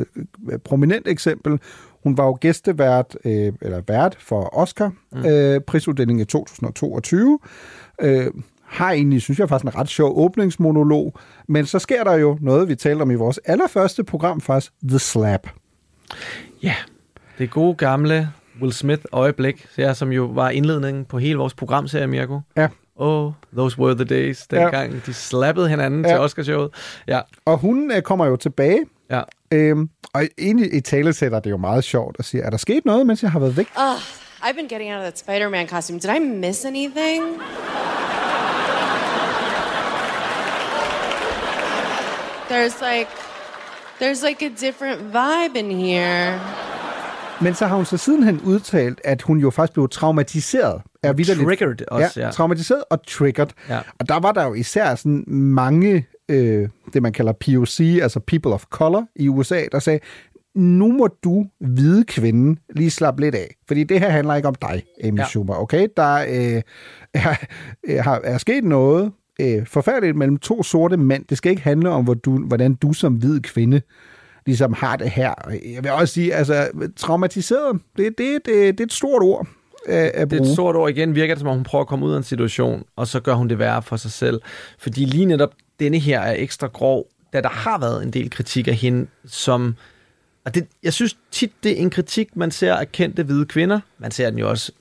øh, prominent eksempel, hun var jo gæstevært, øh, eller vært for Oscar, mm. øh, prisuddelingen i 2022, øh, har egentlig, synes jeg faktisk, en ret sjov åbningsmonolog. Men så sker der jo noget, vi talte om i vores allerførste program faktisk, The Slap. Ja, det gode gamle Will Smith-øjeblik, ja, som jo var indledningen på hele vores programserie, Mirko. Ja. Oh, those were the days, dengang ja. de slappede hinanden ja. til Oscarshowet. Ja. Og hun øh, kommer jo tilbage. Ja. Øhm, og egentlig i tale sætter det jo meget sjovt at sige, er der sket noget, mens jeg har været væk? Ugh, I've been getting out of that Spider-Man costume. Did I miss anything? There's like, there's like a different vibe in here. Men så har hun så sidenhen udtalt, at hun jo faktisk blev traumatiseret. Er vitterligt- Triggered også, ja. Traumatiseret og triggered. Ja. Og der var der jo især sådan mange, øh, det man kalder POC, altså people of color i USA, der sagde, nu må du, hvide kvinde, lige slappe lidt af. Fordi det her handler ikke om dig, Amy Ja. ja. Schumer, okay? Der øh, er, er, er sket noget øh, forfærdeligt mellem to sorte mænd. Det skal ikke handle om, hvor du, hvordan du som hvid kvinde ligesom har det her. Jeg vil også sige, altså, traumatiseret, det, det, det, det er et stort ord øh, at Det er bruge. et stort ord igen, virker det som om hun prøver at komme ud af en situation, og så gør hun det værre for sig selv. Fordi lige netop denne her er ekstra grov, da der har været en del kritik af hende, som... Og det, jeg synes tit, det er en kritik, man ser af kendte hvide kvinder. Man ser den jo også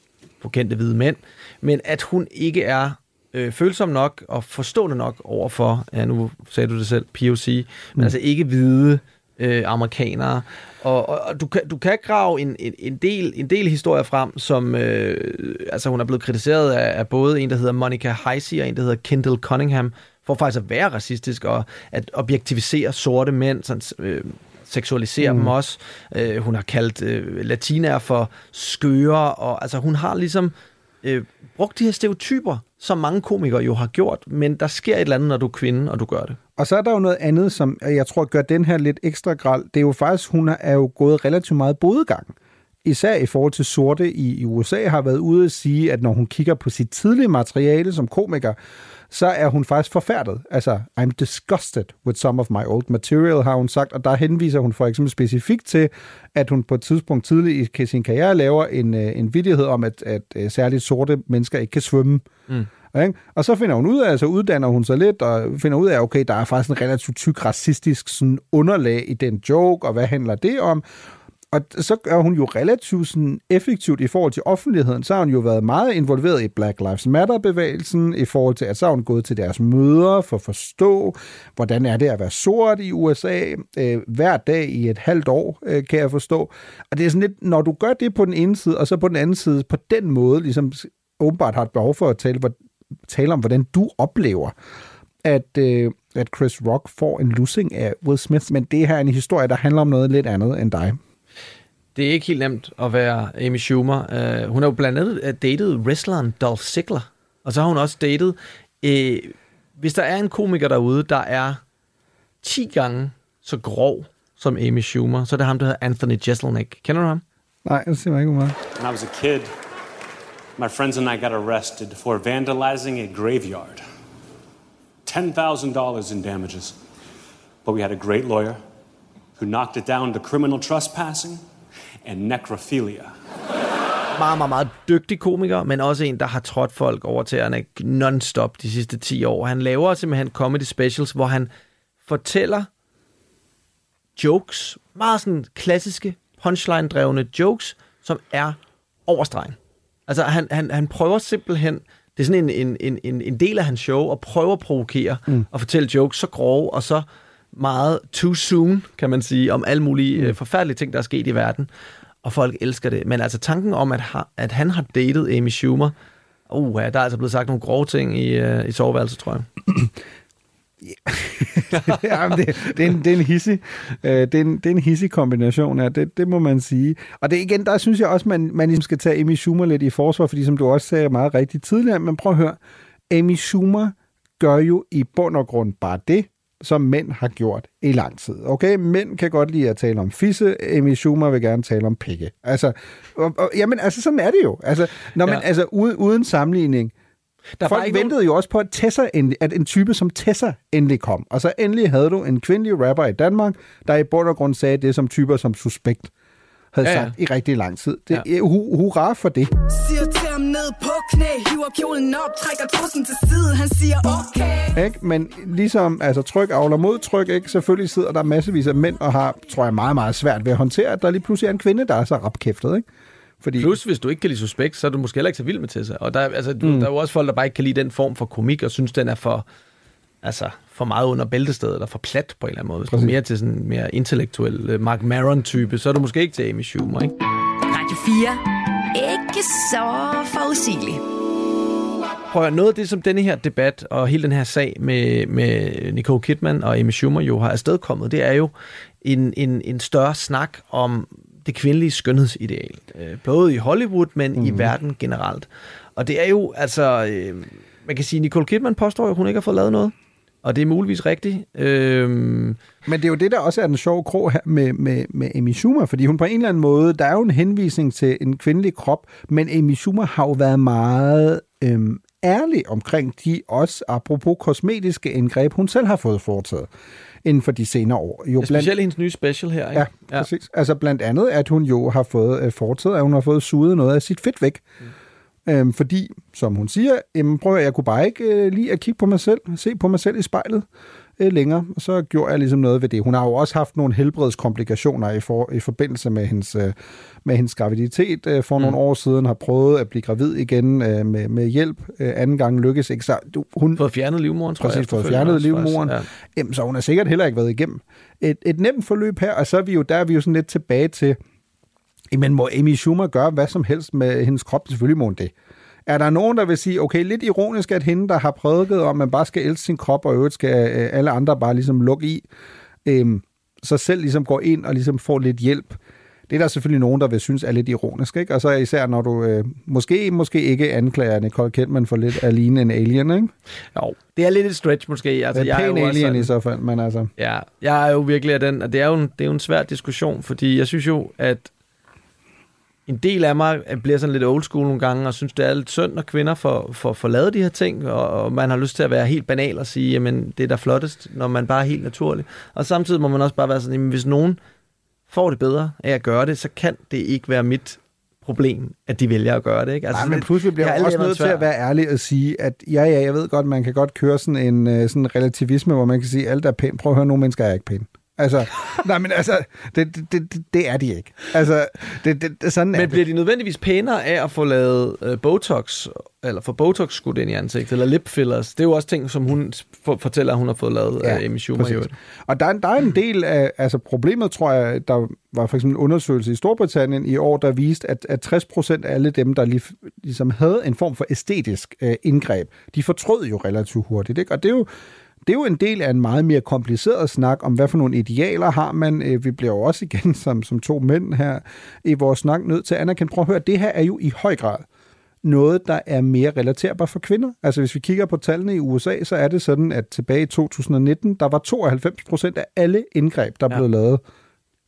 på kendte hvide mænd. Men at hun ikke er øh, følsom nok og forstående nok over for, ja, nu sagde du det selv, POC, men Mm. altså ikke hvide øh, amerikanere. Og, og, og du, kan, du kan grave en, en, en, del, en del historier frem, som øh, altså hun er blevet kritiseret af, af både en, der hedder Monica Heisey, og en, der hedder Kendall Cunningham, for faktisk at være racistisk og at objektivisere sorte mænd, sådan, øh, seksualisere. Mm. dem også. Øh, hun har kaldt øh, latinaer for skøre, og altså hun har ligesom øh, brugt de her stereotyper, som mange komikere jo har gjort, men der sker et eller andet, når du er kvinde, og du gør det. Og så er der jo noget andet, som jeg tror gør den her lidt ekstra gral. Det er jo faktisk, hun er jo gået relativt meget bodegang. Især i forhold til sorte i, i USA har været ude at sige, at når hun kigger på sit tidlige materiale som komiker, så er hun faktisk forfærdet. Altså, I'm disgusted with some of my old material, har hun sagt, og der henviser hun for eksempel specifikt til, at hun på et tidspunkt tidligt i sin karriere laver en, øh, en vidighed om, at, at øh, særligt sorte mennesker ikke kan svømme. Mm. Ikke? Og så finder hun ud af, så uddanner hun sig lidt, og finder ud af, okay, der er faktisk en relativt tyk racistisk sådan, underlag i den joke, og hvad handler det om? Og så er hun jo relativt sådan, effektivt i forhold til offentligheden. Så har hun jo været meget involveret i Black Lives Matter-bevægelsen, i forhold til, at så har hun gået til deres møder for at forstå, hvordan er det at være sort i USA, øh, hver dag i et halvt år, øh, kan jeg forstå. Og det er sådan lidt, når du gør det på den ene side, og så på den anden side, på den måde, ligesom åbenbart har et behov for at tale, hvor- tale om, hvordan du oplever, at, øh, at Chris Rock får en lussing af Will Smith. Men det her er en historie, der handler om noget lidt andet end dig. Det er ikke helt nemt at være Amy Schumer. Uh, hun har jo blandt andet øh, datet wrestleren Dolph Ziggler. Og så har hun også datet... Øh, hvis der er en komiker derude, der er 10 gange så grov som Amy Schumer, så er det ham, der hedder Anthony Jeselnik. Kender du ham? Nej, det siger mig ikke meget. When I was a kid, my friends and I got arrested for vandalizing a graveyard. $10,000 in damages. But we had a great lawyer who knocked it down to criminal trespassing and necrophilia. Meget, meget, meget dygtig komiker, men også en, der har trådt folk over tæerne non-stop de sidste 10 år. Han laver simpelthen comedy specials, hvor han fortæller jokes, meget sådan klassiske punchline-drevne jokes, som er overstregen. Altså, han, han, han prøver simpelthen, det er sådan en, en, en, en, del af hans show, at prøve at provokere mm. og fortælle jokes så grove og så meget too soon, kan man sige, om alle mulige mm. forfærdelige ting, der er sket i verden. Og folk elsker det. Men altså tanken om, at, ha, at han har datet Amy Schumer, uh, ja, der er altså blevet sagt nogle grove ting i, uh, i soveværelset, tror jeg. ja, men det, det, er en, det er en hissig, øh, det, er en, det er en hissig kombination, ja, det, det må man sige. Og det igen, der synes jeg også, man, man ligesom skal tage Amy Schumer lidt i forsvar, fordi som du også sagde meget rigtigt tidligere, men prøv at høre, Amy Schumer gør jo i bund og grund bare det, som mænd har gjort i lang tid. Okay, mænd kan godt lide at tale om fisse, Amy Schumer vil gerne tale om pikke. Altså, og, og, jamen, altså sådan er det jo. Altså, når man, Ja. altså uden, uden sammenligning, Der er Folk ikke ventede jo også på, at, Tessa endelig, at en type som Tessa endelig kom. Og så endelig havde du en kvindelig rapper i Danmark, der i bund og grund sagde det, som typer som Suspekt havde Ja, ja, sagt i rigtig lang tid. Det, ja. hu, hurra for det. Siger på knæ, hiver kjolen op, trækker tossen til side. Han siger, okay. Ikke? Men ligesom altså, tryk avler mod tryk, ikke? selvfølgelig sidder der massevis af mænd og har, tror jeg, meget, meget svært ved at håndtere, at der lige pludselig er en kvinde, der er så rapkæftet. Ikke? Fordi... Plus, hvis du ikke kan lide suspekt, så er du måske heller ikke så vild med Tessa. Og der, altså, du, mm. der er jo også folk, der bare ikke kan lide den form for komik, og synes, den er for, altså, for meget under bæltestedet, eller for plat på en eller anden måde. Hvis Præcis. du er mere til sådan en mere intellektuel uh, Mark Maron-type, så er du måske ikke til Amy Schumer, ikke? Radio 4. Ikke så forudsigeligt. Prøv at noget af det, som denne her debat og hele den her sag med, med Nicole Kidman og Amy Schumer jo har afstedkommet, det er jo en, en, en større snak om det kvindelige skønhedsideal. Øh, både i Hollywood, men mm. i mhm. verden generelt. Og det er jo, altså, øh, man kan sige, Nicole Kidman påstår jo, at hun ikke har fået lavet noget. Og det er muligvis rigtigt. Øhm... Men det er jo det, der også er den sjove krog her med, med, med Amy Schumer, fordi hun på en eller anden måde, der er jo en henvisning til en kvindelig krop, men Amy Schumer har jo været meget øhm, ærlig omkring de også, apropos kosmetiske indgreb, hun selv har fået foretaget inden for de senere år. Jo, ja, specielt blandt... hendes nye special her, ikke? Ja, ja, præcis. Altså blandt andet, at hun jo har fået øh, foretaget, at hun har fået suget noget af sit fedt væk. Mm. Øhm, fordi, som hun siger, jamen, prøv at jeg kunne bare ikke øh, lige at kigge på mig selv, se på mig selv i spejlet øh, længere, og så gjorde jeg ligesom noget ved det. Hun har jo også haft nogle helbredskomplikationer i, for, i forbindelse med hendes, øh, med hendes graviditet øh, for mm. nogle år siden, har prøvet at blive gravid igen øh, med, med hjælp. Øh, anden gang lykkes ikke. Så du, hun fået fjernet livmoren, tror præcis, jeg. Præcis, fået fjernet livmoren. Ja. Jamen, så hun har sikkert heller ikke været igennem et, et nemt forløb her, og så er vi jo, der er vi jo sådan lidt tilbage til, men må Amy Schumer gøre hvad som helst med hendes krop? Selvfølgelig må hun det. Er der nogen, der vil sige, okay, lidt ironisk, at hende, der har prædiket om, at man bare skal elske sin krop, og øvrigt skal øh, alle andre bare ligesom lukke i, øhm, så selv ligesom går ind og ligesom får lidt hjælp. Det er der selvfølgelig nogen, der vil synes er lidt ironisk, ikke? Og så især når du øh, måske, måske ikke anklager Nicole Kidman for lidt at ligne en alien, ikke? Jo, det er lidt et stretch måske. Altså, er jeg er alien sådan, i så fald, men altså... Ja, jeg er jo virkelig af den, og det er jo en, det er jo en svær diskussion, fordi jeg synes jo, at en del af mig bliver sådan lidt old school nogle gange, og synes, det er lidt synd, når kvinder får, får, får lavet de her ting, og, og man har lyst til at være helt banal og sige, jamen, det er da flottest, når man bare er helt naturlig. Og samtidig må man også bare være sådan, jamen, hvis nogen får det bedre af at gøre det, så kan det ikke være mit problem, at de vælger at gøre det. Ikke? Altså, Nej, men pludselig bliver jeg også nødt til at være ærlig og sige, at ja, ja, jeg ved godt, man kan godt køre sådan en øh, sådan relativisme, hvor man kan sige, at alt er pænt. Prøv at høre, nogle mennesker er ikke pæne. Altså, nej, men altså, det, det, det, det er de ikke. Altså, det, det, det, sådan men er bliver de nødvendigvis pænere af at få lavet uh, Botox, eller få Botox skudt ind i ansigtet, eller lip fillers? Det er jo også ting, som hun for, fortæller, at hun har fået lavet ja, af Amy Schumer. Og der, der er en del af, altså problemet, tror jeg, der var for eksempel en undersøgelse i Storbritannien i år, der viste, at, at 60% af alle dem, der lige, ligesom havde en form for æstetisk uh, indgreb, de fortrød jo relativt hurtigt. Ikke? Og det er jo det er jo en del af en meget mere kompliceret snak om, hvad for nogle idealer har man. Øh, vi bliver jo også igen som, som to mænd her i vores snak nødt til at anerkende. Prøv at høre, det her er jo i høj grad noget, der er mere relaterbart for kvinder. Altså hvis vi kigger på tallene i USA, så er det sådan, at tilbage i 2019, der var 92 procent af alle indgreb, der ja. blev lavet,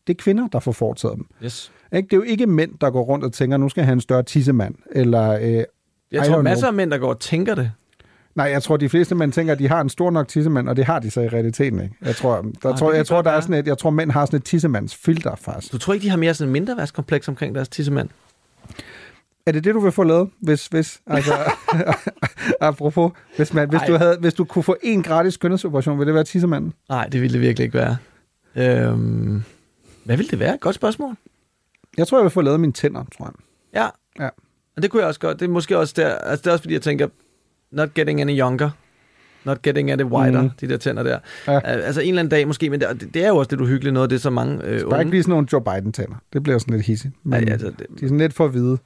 det er kvinder, der får foretaget dem. Yes. Ikke? Det er jo ikke mænd, der går rundt og tænker, nu skal jeg have en større tissemand. Eller, øh, jeg tror, masser af mænd, der går og tænker det. Nej, jeg tror, de fleste mænd tænker, at de har en stor nok tissemand, og det har de så i realiteten ikke. Jeg tror, der, ah, tror, jeg, tror, der er sådan et, jeg tror, mænd har sådan et tissemandsfilter, faktisk. Du tror ikke, de har mere sådan en mindre værtskompleks omkring deres tissemand? Er det det, du vil få lavet, hvis, hvis altså, apropos, hvis, man, hvis, du havde, hvis du kunne få en gratis skønhedsoperation, vil det være tissemanden? Nej, det ville det virkelig ikke være. Øhm, hvad ville det være? Godt spørgsmål. Jeg tror, jeg vil få lavet mine tænder, tror jeg. Ja. Ja. Og det kunne jeg også godt. Det er måske også der, altså det er også fordi, jeg tænker, not getting any younger. Not getting any wider, mm. de der tænder der. Ja. Altså en eller anden dag måske, men det, det er jo også lidt uhyggeligt noget, det er så mange øh, unge. ikke lige sådan nogle Joe Biden-tænder. Det bliver sådan lidt hissigt. Men ja, altså, det, de er sådan lidt for hvide.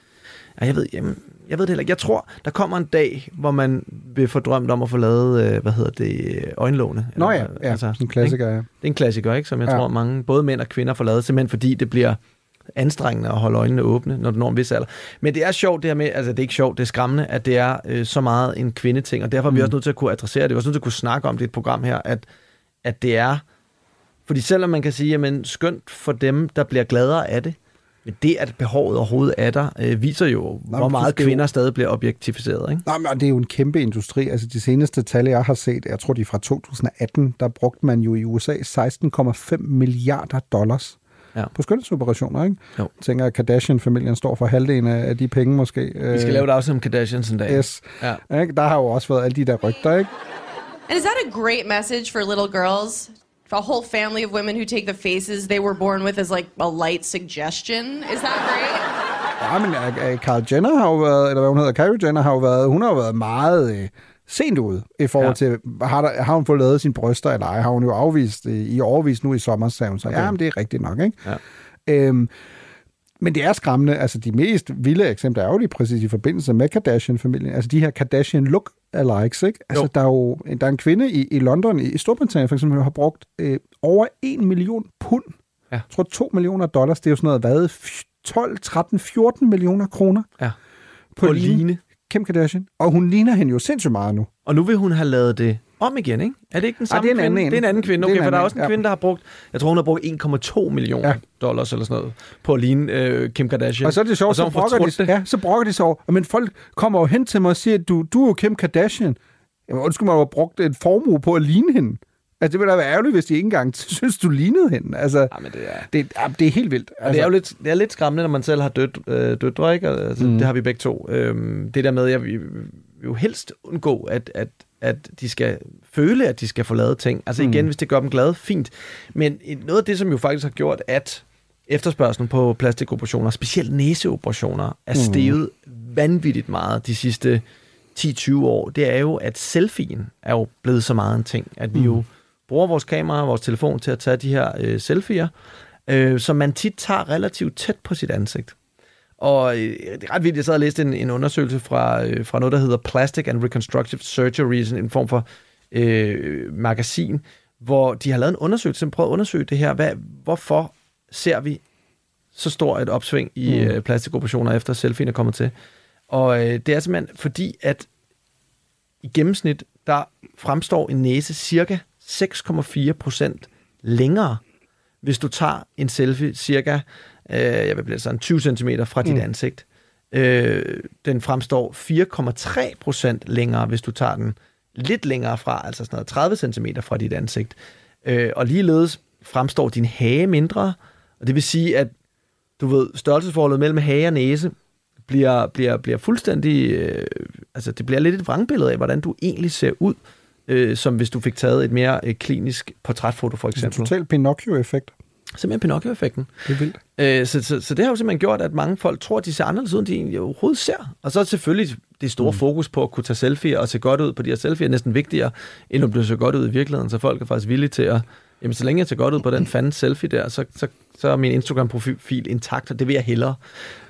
Ja, jeg ved, jamen, jeg ved det heller ikke. Jeg tror, der kommer en dag, hvor man vil få drømt om at få lavet, øh, hvad hedder det, øjenlåne. Nå ja, ja altså, en klassiker, ja. Det er en klassiker, ikke? Som jeg ja. tror, mange, både mænd og kvinder får lavet, simpelthen fordi det bliver anstrengende at holde øjnene åbne, når du når en vis alder. Men det er sjovt det her med, altså det er ikke sjovt, det er skræmmende, at det er øh, så meget en kvindeting, og derfor er vi mm. også nødt til at kunne adressere det. Vi er også nødt til at kunne snakke om det i et program her, at, at det er, fordi selvom man kan sige, jamen skønt for dem, der bliver gladere af det, men det, at behovet overhovedet er der, øh, viser jo, Nej, hvor meget kvinder jo... stadig bliver objektificeret. Ikke? Nej, men det er jo en kæmpe industri. Altså de seneste tal, jeg har set, jeg tror de er fra 2018, der brugte man jo i USA 16,5 milliarder dollars Ja. På skønhedsoperationer, ikke? Jo. Jeg tænker, at Kardashian-familien står for halvdelen af af de penge måske. Vi skal lave et afsnit om Kardashians en dag. Yes. Ja. Ikke? Der har jo også været alle de der rygter, ikke? And is that a great message for little girls? For a whole family of women who take the faces they were born with as like a light suggestion? Is that great? Ja, men uh, Carl Jenner har jo været, eller hvad hun hedder, Kylie Jenner har jo været, hun har jo været meget øh, sent ud i forhold Ja. til, har, der, har hun fået lavet sine bryster eller ej, har hun jo afvist øh, i overvist nu i sommer, sagde hun så. Okay. Ja, men det er rigtigt nok, ikke? Ja. Øhm, men det er skræmmende. Altså, de mest vilde eksempler er jo lige præcis i forbindelse med Kardashian-familien. Altså, de her Kardashian look alikes, ikke? Altså, Jo. der er jo der er en kvinde i, i London, i, i Storbritannien for eksempel, der har brugt øh, over 1 million pund. Ja. Jeg tror, 2 millioner dollars. Det er jo sådan noget, hvad? 12, 13, 14 millioner kroner. Ja. På, På at ligne ligne. Kim Kardashian. Og hun ligner hende jo sindssygt meget nu. Og nu vil hun have lavet det om igen, ikke? Er det ikke den Ej, samme det er en anden kvinde? en. Det er en anden kvinde, Det er okay, en for der er anden også en ja. kvinde, der har brugt, jeg tror hun har brugt 1,2 millioner ja. Dollars eller sådan noget, på at ligne øh, Kim Kardashian. Og så er det sjovt, og så, så, brokker de, ja, så brokker de sig over. Men folk kommer jo hen til mig og siger, at du, du er jo Kim Kardashian. Jamen, undskyld mig, du har brugt en formue på at ligne hende. Altså, det ville da være ærgerligt, hvis de ikke engang synes, du lignede hende. Altså, Ja, men det er... det, ja, det er helt vildt. Altså, det er jo lidt, det er lidt skræmmende, når man selv har død, øh, døtre, ikke? Altså, mm. Det har vi begge to. Øhm, det der med, at vil jo helst undgå, at, at, at de skal føle, at de skal få lavet ting. Altså igen, Mm. hvis det gør dem glade, fint. Men et- noget af det, som jo faktisk har gjort, at efterspørgselen på plastikoperationer, specielt næseoperationer, er Mm. steget vanvittigt meget de sidste 10-20 år, det er jo, at selfien er jo blevet så meget en ting, at vi Mm. jo bruger vores kamera og vores telefon til at tage de her øh, selfier, øh, som man tit tager relativt tæt på sit ansigt. Og øh, det er ret vildt, jeg sad og læste en, en undersøgelse fra, øh, fra noget, der hedder Plastic and Reconstructive Surgery, sådan en form for øh, magasin, hvor de har lavet en undersøgelse, som prøver at undersøge det her. Hvad, hvorfor ser vi så stor et opsving i Mm. mm. plastikoperationer, efter selfien er kommet til? Og øh, det er simpelthen fordi, at i gennemsnit, der fremstår en næse cirka 6,4 procent længere, hvis du tager en selfie cirka, øh, jeg vil blive sådan 20 cm fra dit Mm. ansigt. Øh, den fremstår 4,3 procent længere, hvis du tager den lidt længere fra, altså sådan noget 30 cm fra dit ansigt. Øh, og ligeledes fremstår din hage mindre, og det vil sige, at du ved, størrelsesforholdet mellem hage og næse bliver, bliver, bliver fuldstændig, øh, altså det bliver lidt et vrangbillede af, hvordan du egentlig ser ud, øh, som hvis du fik taget et mere øh, klinisk portrætfoto for Det er en eksempel. total Pinocchio-effekt. Simpelthen Pinocchio-effekten. Det er vildt. Øh, så, så, så det har jo simpelthen gjort, at mange folk tror, at de ser anderledes ud, end de egentlig overhovedet ser. Og så er selvfølgelig det store mm. fokus på at kunne tage selfie og se godt ud på de her selfie er næsten vigtigere, end at blive så godt ud i virkeligheden. Så folk er faktisk villige til at, jamen så længe jeg ser godt ud på den fanden selfie der, så, så, så er min Instagram-profil intakt, og det vil jeg hellere.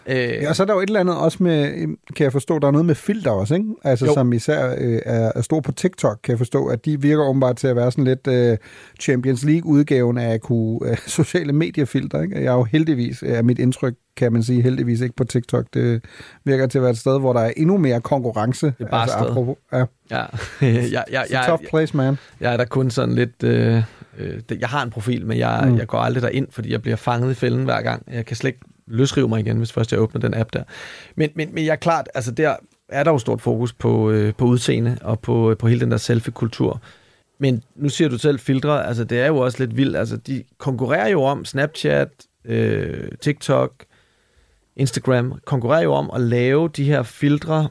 Øh, Ja, og så er der jo et eller andet også med, kan jeg forstå, der er noget med filter også, ikke? Altså, Jo. som især øh, er, er stor på TikTok, kan jeg forstå, at de virker åbenbart til at være sådan lidt øh, Champions League-udgaven af kunne, øh, sociale mediefilter, ikke? Jeg er jo heldigvis, er mit indtryk, kan man sige, heldigvis ikke på TikTok. Det virker til at være et sted, hvor der er endnu mere konkurrence. Det er bare sted. apropos, ja. Ja, jeg, jeg, jeg, It's a tough place, man. Jeg er der kun sådan lidt... Øh, øh, det- jeg har en profil, men jeg, Mm. jeg går aldrig derind, fordi jeg bliver fanget i fælden hver gang. Jeg kan slet ikke løsrive mig igen, hvis først jeg åbner den app der. Men, men, men jeg er klart, altså der er der jo stort fokus på, øh, på udseende og på, på hele den der selfie-kultur. Men nu siger du selv filtre, altså det er jo også lidt vildt. Altså de konkurrerer jo om Snapchat, øh, TikTok, Instagram, konkurrerer jo om at lave de her filtre,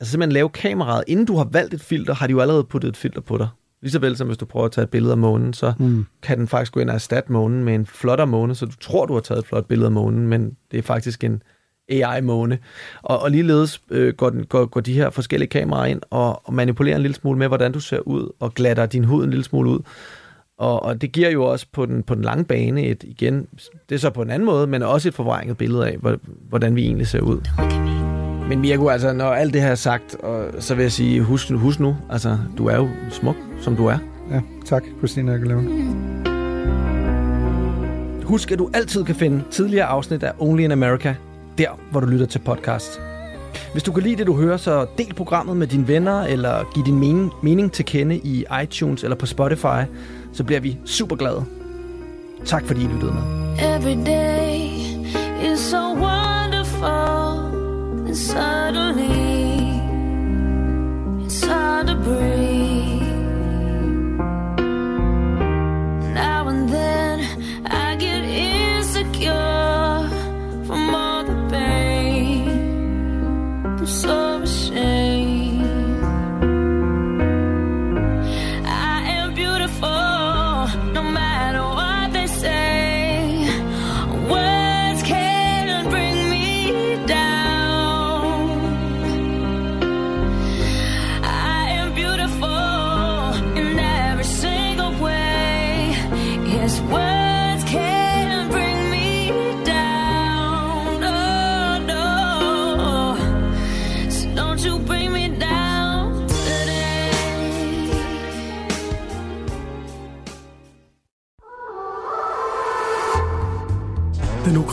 altså simpelthen lave kameraet. Inden du har valgt et filter, har de jo allerede puttet et filter på dig. Lige så vel som hvis du prøver at tage et billede af månen, så Mm. kan den faktisk gå ind og erstatte månen med en flottere måne, så du tror, du har taget et flot billede af månen, men det er faktisk en AI-måne. Og, og ligeledes øh, går, den, går, går de her forskellige kameraer ind og, og manipulerer en lille smule med, hvordan du ser ud, og glatter din hud en lille smule ud. Og, og det giver jo også på den, på den lange bane et, igen, det er så på en anden måde, men også et forvrænget billede af, hvor- hvordan vi egentlig ser ud. Men Mirko, altså, når alt det her er sagt, og, så vil jeg sige, husk, husk nu, altså, du er jo smuk, som du er. Ja, tak, Christina Aguilera. Husk, at du altid kan finde tidligere afsnit af Only in America, der hvor du lytter til podcast. Hvis du kan lide det, du hører, så del programmet med dine venner, eller giv din mening, mening til kende i iTunes eller på Spotify, så bliver vi super glade. Tak fordi I lyttede med. Every day is so wonderful, suddenly it's hard to breathe.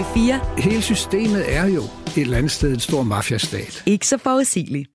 Radio 4. Hele systemet er jo et eller andet sted en stor mafiastat. Ikke så forudsigeligt.